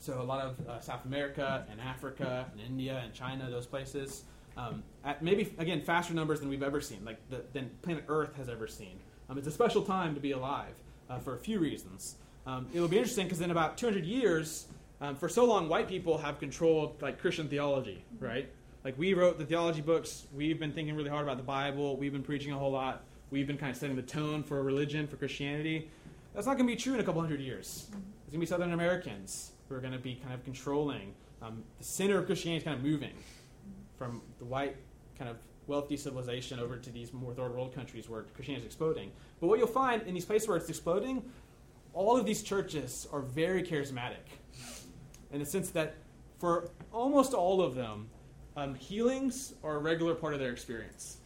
so a lot of uh, South America and Africa and India and China, those places. Um, at maybe again faster numbers than we've ever seen, like the, than planet Earth has ever seen. Um, it's a special time to be alive uh, for a few reasons. Um, it'll be interesting because in about 200 years, um, for so long, white people have controlled like Christian theology, right? Like we wrote the theology books. We've been thinking really hard about the Bible. We've been preaching a whole lot. We've been kind of setting the tone for religion, for Christianity. That's not going to be true in a couple hundred years. It's going to be Southern Americans who are going to be kind of controlling. Um, the center of Christianity is kind of moving from the white kind of wealthy civilization over to these more third world countries where Christianity is exploding. But what you'll find in these places where it's exploding, all of these churches are very charismatic in the sense that for almost all of them, um, healings are a regular part of their experience.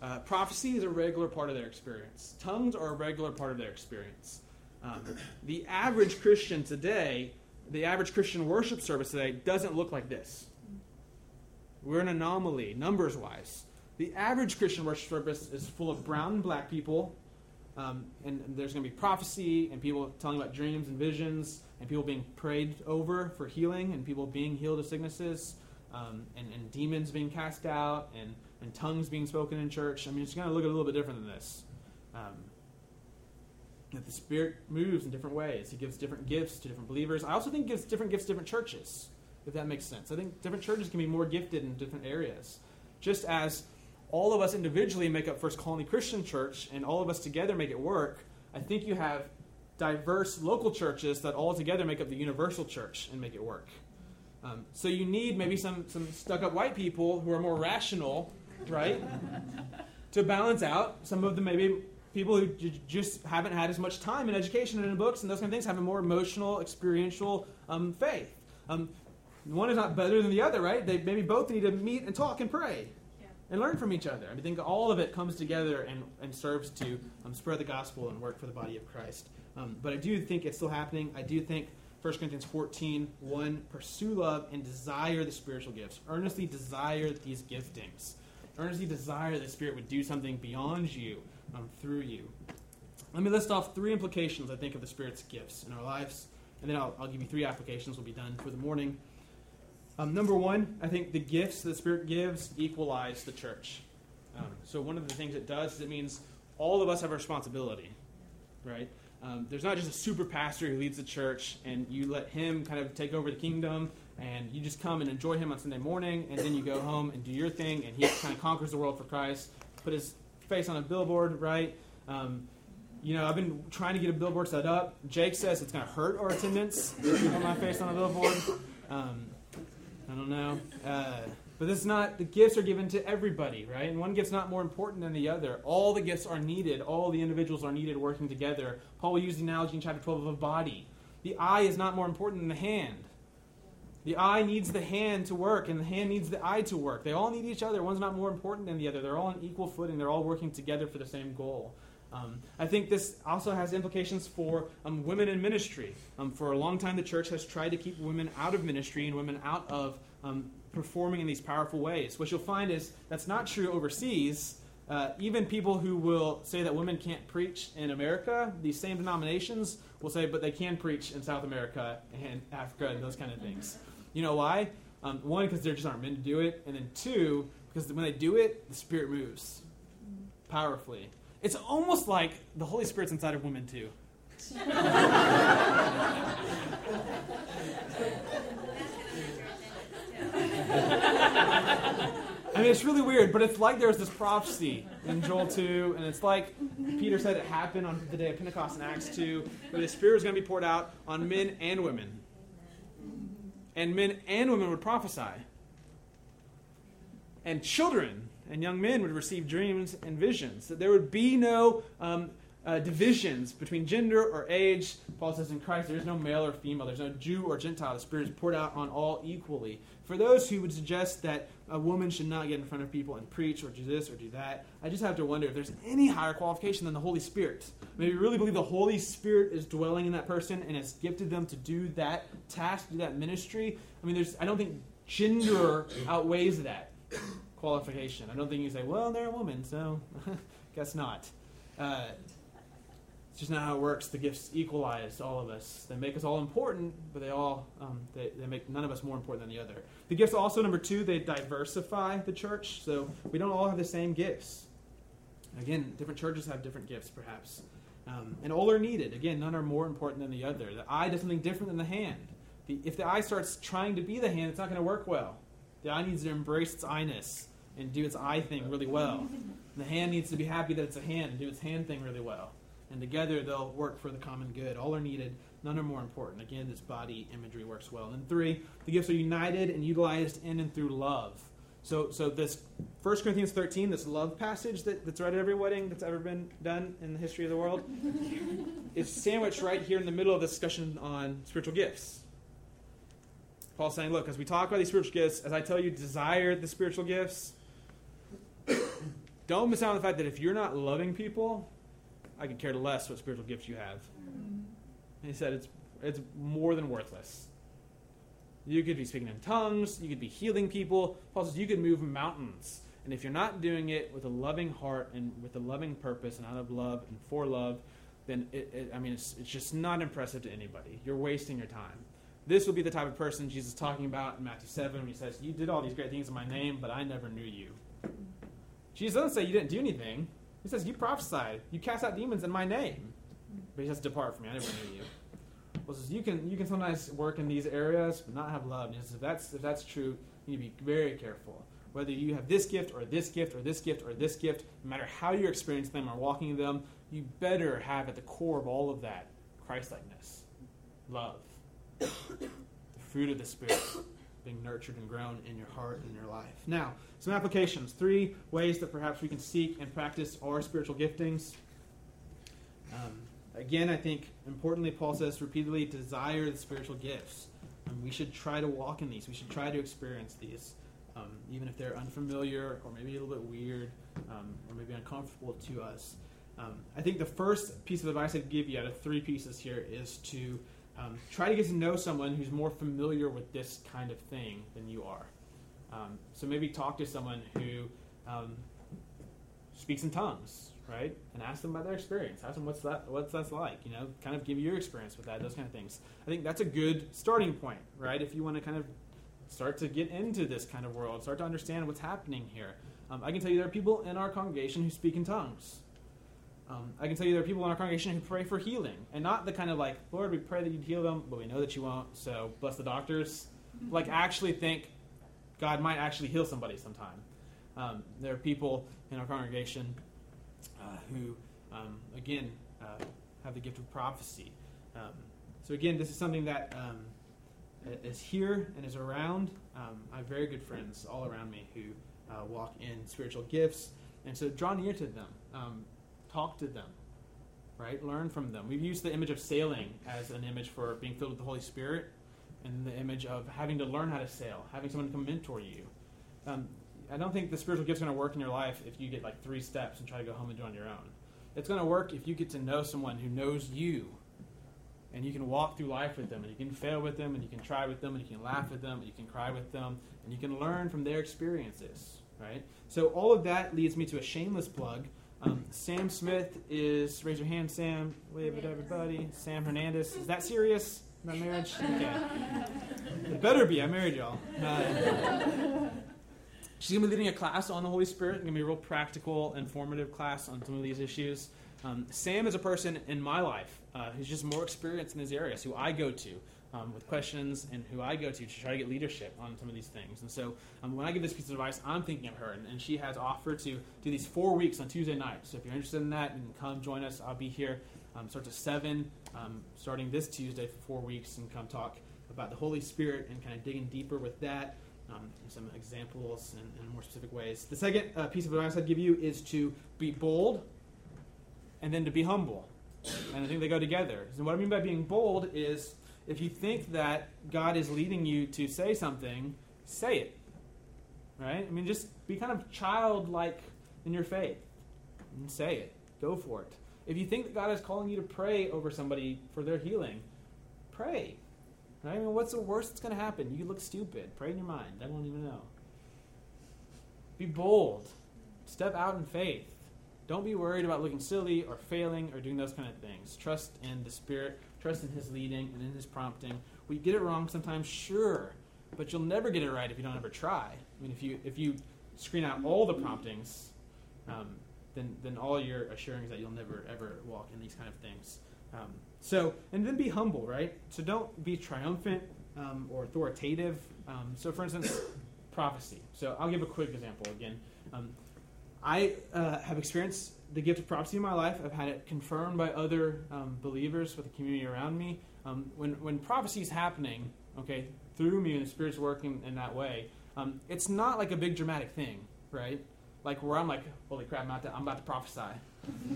Uh, prophecy is a regular part of their experience. Tongues are a regular part of their experience. Um, the average Christian today, the average Christian worship service today, doesn't look like this. We're an anomaly, numbers wise. The average Christian worship service is full of brown and black people, um, and, and, there's going to be prophecy and people telling about dreams and visions, and people being prayed over for healing, and people being healed of sicknesses, um, and, and, demons being cast out, and, and tongues being spoken in church. I mean, it's going to look a little bit different than this. Um, that the Spirit moves in different ways. He gives different gifts to different believers. I also think he gives different gifts to different churches, if that makes sense. I think different churches can be more gifted in different areas. Just as all of us individually make up First Colony Christian Church and all of us together make it work, I think you have diverse local churches that all together make up the universal church and make it work. Um, so you need maybe some, some stuck up white people who are more rational, right? <laughs> to balance out some of the maybe people who j- just haven't had as much time in education and in books and those kind of things have a more emotional, experiential um, faith. Um, one is not better than the other, right? They maybe both need to meet and talk and pray yeah. and learn from each other. I think all of it comes together and, and serves to um, spread the gospel and work for the body of Christ. Um, but I do think it's still happening. I do think 1 Corinthians 14, 1, pursue love and desire the spiritual gifts. Earnestly desire these giftings. Earnestly desire the Spirit would do something beyond you um, through you. Let me list off three implications, I think, of the Spirit's gifts in our lives, and then I'll, I'll give you three applications. We'll be done for the morning. Um, number one, I think the gifts the Spirit gives equalize the church. Um, so, one of the things it does is it means all of us have a responsibility, right? Um, there's not just a super pastor who leads the church and you let him kind of take over the kingdom and you just come and enjoy him on Sunday morning and then you go home and do your thing and he kind of conquers the world for Christ, put his face on a billboard, right? Um, you know, I've been trying to get a billboard set up. Jake says it's going to hurt our attendance if you put my face on a billboard. Um, I don't know. Uh, but this is not, the gifts are given to everybody, right? And one gift's not more important than the other. All the gifts are needed. All the individuals are needed working together. Paul used the analogy in chapter 12 of a body. The eye is not more important than the hand. The eye needs the hand to work, and the hand needs the eye to work. They all need each other. One's not more important than the other. They're all on equal footing. They're all working together for the same goal. Um, I think this also has implications for um, women in ministry. Um, for a long time, the church has tried to keep women out of ministry and women out of um, performing in these powerful ways. What you'll find is that's not true overseas. Uh, even people who will say that women can't preach in America, these same denominations will say, but they can preach in South America and Africa and those kind of things. You know why? Um, one, because there just aren't men to do it, and then two, because when they do it, the Spirit moves powerfully. It's almost like the Holy Spirit's inside of women too. I mean, it's really weird, but it's like there's this prophecy in Joel 2, and it's like Peter said it happened on the day of Pentecost in Acts 2, where the Spirit was going to be poured out on men and women. And men and women would prophesy. And children and young men would receive dreams and visions. That there would be no um, uh, divisions between gender or age. Paul says in Christ there is no male or female, there's no Jew or Gentile. The Spirit is poured out on all equally. For those who would suggest that a woman should not get in front of people and preach or do this or do that, I just have to wonder if there's any higher qualification than the Holy Spirit. Maybe you really believe the Holy Spirit is dwelling in that person and has gifted them to do that task, do that ministry. I mean, there's I don't think gender outweighs that qualification. I don't think you say, well, they're a woman, so <laughs> guess not. Uh, it's just not how it works. The gifts equalize all of us. They make us all important, but they all um, they, they make none of us more important than the other. The gifts also number two, they diversify the church, so we don't all have the same gifts. Again, different churches have different gifts, perhaps, um, and all are needed. Again, none are more important than the other. The eye does something different than the hand. The, if the eye starts trying to be the hand, it's not going to work well. The eye needs to embrace its eyeness and do its eye thing really well. The hand needs to be happy that it's a hand and do its hand thing really well. And together they'll work for the common good. All are needed, none are more important. Again, this body imagery works well. And three, the gifts are united and utilized in and through love. So, so this 1 Corinthians 13, this love passage that, that's read at every wedding that's ever been done in the history of the world, <laughs> is sandwiched right here in the middle of the discussion on spiritual gifts. Paul's saying, look, as we talk about these spiritual gifts, as I tell you, desire the spiritual gifts, don't miss out on the fact that if you're not loving people, I could care less what spiritual gifts you have. And he said it's it's more than worthless. You could be speaking in tongues, you could be healing people. Paul says you could move mountains. And if you're not doing it with a loving heart and with a loving purpose and out of love and for love, then it, it, I mean, it's, it's just not impressive to anybody. You're wasting your time. This will be the type of person Jesus is talking about in Matthew 7 when he says, You did all these great things in my name, but I never knew you. Jesus doesn't say you didn't do anything. He says you prophesied, you cast out demons in my name. But he says, "Depart from me, I never knew you." Well, says you can you can sometimes work in these areas but not have love. And he says if that's if that's true, you need to be very careful. Whether you have this gift or this gift or this gift or this gift, no matter how you experience them or walking in them, you better have at the core of all of that Christlikeness, love, <coughs> the fruit of the Spirit being nurtured and grown in your heart and your life. Now, some applications. Three ways that perhaps we can seek and practice our spiritual giftings. Um, again, I think importantly, Paul says repeatedly, desire the spiritual gifts. We should try to walk in these. We should try to experience these, um, even if they're unfamiliar or maybe a little bit weird um, or maybe uncomfortable to us. Um, I think the first piece of advice I'd give you out of three pieces here is to um, try to get to know someone who's more familiar with this kind of thing than you are. Um, so maybe talk to someone who um, speaks in tongues, right? And ask them about their experience. Ask them what's that what's that's like. You know, kind of give your experience with that. Those kind of things. I think that's a good starting point, right? If you want to kind of start to get into this kind of world, start to understand what's happening here. Um, I can tell you there are people in our congregation who speak in tongues. Um, I can tell you there are people in our congregation who pray for healing, and not the kind of like, Lord, we pray that you'd heal them, but we know that you won't, so bless the doctors. Like, actually think God might actually heal somebody sometime. Um, there are people in our congregation uh, who, um, again, uh, have the gift of prophecy. Um, so, again, this is something that um, is here and is around. Um, I have very good friends all around me who uh, walk in spiritual gifts, and so draw near to them talk to them, right? Learn from them. We've used the image of sailing as an image for being filled with the Holy Spirit, and the image of having to learn how to sail, having someone come mentor you. Um, I don't think the spiritual gift's going to work in your life if you get like three steps and try to go home and do on your own. it's going to work if you get to know someone who knows you. And you can walk through life with them, and you can fail with them, and you can try with them, and you can laugh with them, and you can cry with them, and you can learn from their experiences, right? So all of that leads me to a shameless plug. Um, Sam Smith is, raise your hand, Sam, wave at everybody. Sam Hernandez, is that serious? My marriage? Okay. <laughs> It better be, I married y'all. Uh, She's going to be leading a class on the Holy Spirit. It's going to be a real practical, informative class on some of these issues. Um, Sam is a person in my life uh, who's just more experienced in these areas, who I go to um, with questions and who I go to to try to get leadership on some of these things. And so um, when I give this piece of advice, I'm thinking of her. And, and, she has offered to do these four weeks on Tuesday nights. So if you're interested in that, can come join us. I'll be here. Um, starts at 7, um, starting this Tuesday for four weeks, and come talk about the Holy Spirit and kind of digging deeper with that um, some examples and, in, more specific ways. The second uh, piece of advice I'd give you is to be bold and then to be humble. And I think they go together. And what I mean by being bold is if you think that God is leading you to say something, say it. Right? I mean, just be kind of childlike in your faith and say it. Go for it. If you think that God is calling you to pray over somebody for their healing, pray. Right? I mean, what's the worst that's going to happen? You look stupid. Pray in your mind. I won't even know. Be bold. Step out in faith. Don't be worried about looking silly or failing or doing those kind of things. Trust in the Spirit. Trust in His leading and in His prompting. We get it wrong sometimes, sure, but you'll never get it right if you don't ever try. I mean, if you if you screen out all the promptings, um, then then all you're assuring is that you'll never ever walk in these kind of things. Um, so, and then be humble, right? So don't be triumphant um, or authoritative. Um, so, for instance, <coughs> prophecy. So I'll give a quick example again. I uh, have experienced the gift of prophecy in my life. I've had it confirmed by other um, believers with the community around me. Um, when when prophecy is happening, okay, through me and the Spirit's working in that way, um, it's not like a big dramatic thing, right? Like where I'm like, holy crap, I'm about to, I'm about to prophesy.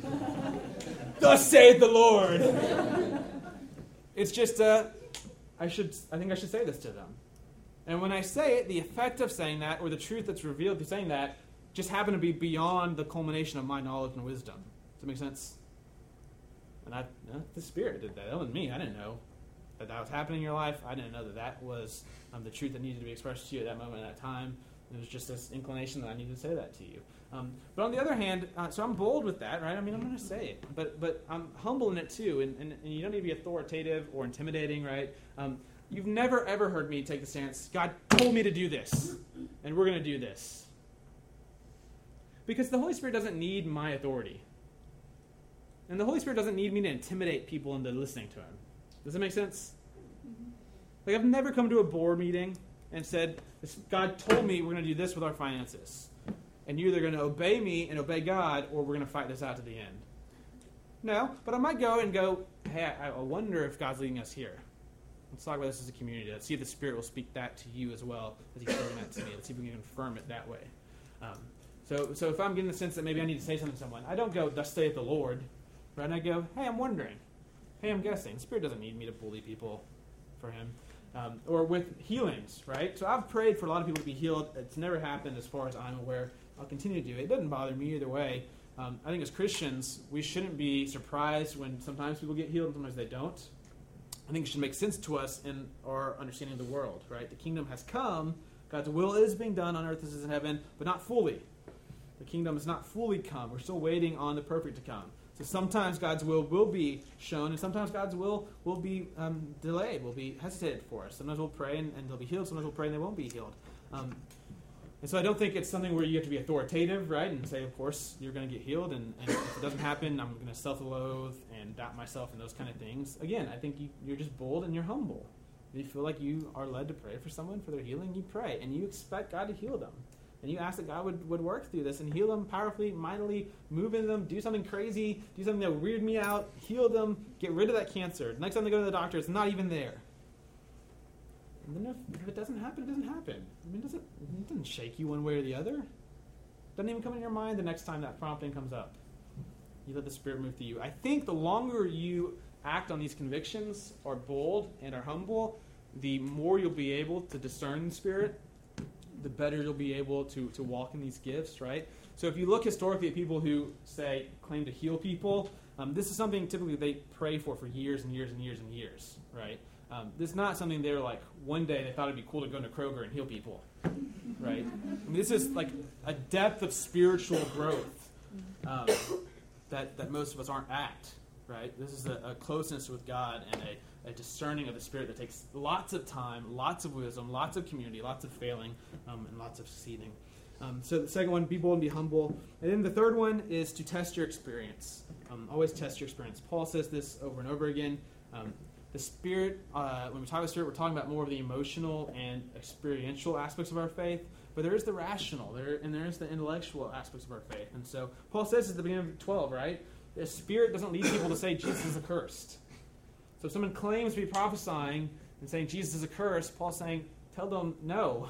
<laughs> Thus saith the Lord. It's just, uh, I should, I think I should say this to them. And when I say it, the effect of saying that, or the truth that's revealed through saying that, just happened to be beyond the culmination of my knowledge and wisdom. Does that make sense? And I, the Spirit did that. That wasn't me. I didn't know that that was happening in your life. I didn't know that that was um, the truth that needed to be expressed to you at that moment, at that time. It was just this inclination that I needed to say that to you. Um, but on the other hand, uh, so I'm bold with that, right? I mean, I'm going to say it, but but I'm humble in it too, and, and, and, you don't need to be authoritative or intimidating, right? Um, you've never ever heard me take the stance. God told me to do this, and we're going to do this, because the Holy Spirit doesn't need my authority, and the Holy Spirit doesn't need me to intimidate people into listening to Him. Does that make sense? Like I've never come to a board meeting and said, God told me we're going to do this with our finances and you're either going to obey me and obey God, or we're going to fight this out to the end. No, but I might go and go, hey, I, wonder if God's leading us here. Let's talk about this as a community. Let's see if the Spirit will speak that to you as well as He's saying that to me. Let's see if we can confirm it that way. Um, so, so if I'm getting the sense that maybe I need to say something to someone, I don't go, thus saith the Lord, right? I go, hey, I'm wondering. Hey, I'm guessing. Spirit doesn't need me to bully people for Him. Um, or with healings, right? So I've prayed for a lot of people to be healed. It's never happened as far as I'm aware. I'll continue to do it. It doesn't bother me either way. Um, I think as Christians, we shouldn't be surprised when sometimes people get healed and sometimes they don't. I think it should make sense to us in our understanding of the world, right? The kingdom has come, God's will is being done on earth as it is in heaven, but not fully. The kingdom has not fully come. We're still waiting on the perfect to come. So sometimes God's will will be shown, and sometimes God's will will be um, delayed, will be hesitated for us. Sometimes we'll pray and, and, they'll be healed. Sometimes we'll pray and they won't be healed. Um, and so I don't think it's something where you have to be authoritative, right? And say, of course, you're going to get healed. And, and if it doesn't happen, I'm going to self loathe and doubt myself and those kind of things. Again, I think you, you're just bold and you're humble. If you feel like you are led to pray for someone for their healing, you pray. And you expect God to heal them. And you ask that God would, would work through this and heal them powerfully, mightily, move in them, do something crazy, do something that would weird me out, heal them, get rid of that cancer. Next time they go to the doctor, it's not even there. And then if, if, it doesn't happen, it doesn't happen. I mean, it doesn't, it doesn't shake you one way or the other. It doesn't even come in your mind the next time that prompting comes up. You let the Spirit move through you. I think the longer you act on these convictions, are bold and are humble, the more you'll be able to discern the Spirit, the better you'll be able to, to walk in these gifts, right? So if you look historically at people who say claim to heal people, um, this is something typically they pray for for years and years and years and years, right? Um, this is not something they're like one day they thought it'd be cool to go into Kroger and heal people, right? I mean, this is like a depth of spiritual growth um, that that most of us aren't at, right? This is a, a closeness with God and a, a, discerning of the Spirit that takes lots of time, lots of wisdom, lots of community, lots of failing, um, and lots of succeeding. Um, so the second one, be bold and be humble. And then the third one is to test your experience. Um, always test your experience. Paul says this over and over again. Um, the spirit, uh, when we talk about spirit, we're talking about more of the emotional and experiential aspects of our faith. But there is the rational, there and there is the intellectual aspects of our faith. And so Paul says at the beginning of 12, right? The spirit doesn't lead people to say Jesus is accursed. So if someone claims to be prophesying and saying Jesus is accursed, Paul's saying, tell them no.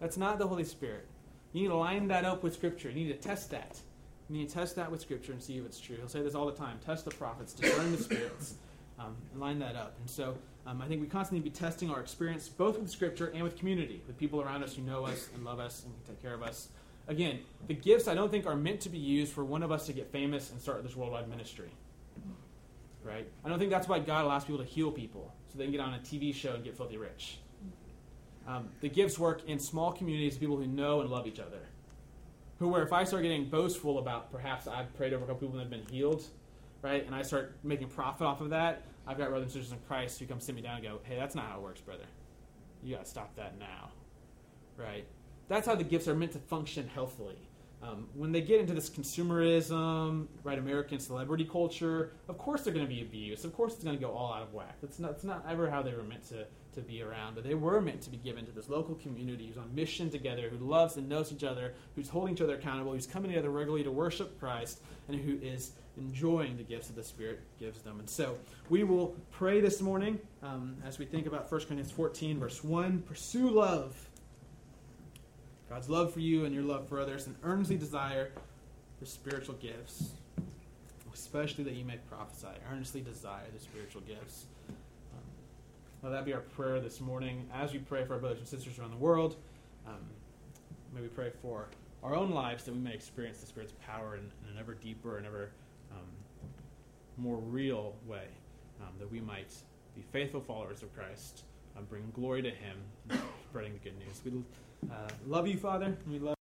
That's not the Holy Spirit. You need to line that up with Scripture. You need to test that. You need to test that with Scripture and see if it's true. He'll say this all the time test the prophets, discern the spirits, um, and line that up. And so um, I think we constantly be testing our experience both with Scripture and with community, with people around us who know us and love us and can take care of us. Again, the gifts I don't think are meant to be used for one of us to get famous and start this worldwide ministry. Right? I don't think that's why God allows people to heal people, so they can get on a TV show and get filthy rich. Um, the gifts work in small communities of people who know and love each other. Who, where if I start getting boastful about perhaps I've prayed over a couple people and they've been healed, right, and I start making profit off of that, I've got brothers and sisters in Christ who come sit me down and go, hey, that's not how it works, brother. You got to stop that now, right? That's how the gifts are meant to function healthily. Um, when they get into this consumerism, right, American celebrity culture, of course they're going to be abused. Of course it's going to go all out of whack. That's not, that's not ever how they were meant to, to be around. But they were meant to be given to this local community who's on mission together, who loves and knows each other, who's holding each other accountable, who's coming together regularly to worship Christ, and who is enjoying the gifts that the Spirit gives them. And so we will pray this morning um, as we think about 1 Corinthians 14, verse 1. Pursue love God's love for you and your love for others, and earnestly desire the spiritual gifts, especially that you may prophesy. Earnestly desire the spiritual gifts. Um, let that be our prayer this morning as we pray for our brothers and sisters around the world. Um, may we pray for our own lives that we may experience the Spirit's power in, in an ever deeper and ever um, more real way, um, that we might be faithful followers of Christ, um, bring glory to Him, spreading the good news. We, uh, love you, Father. We love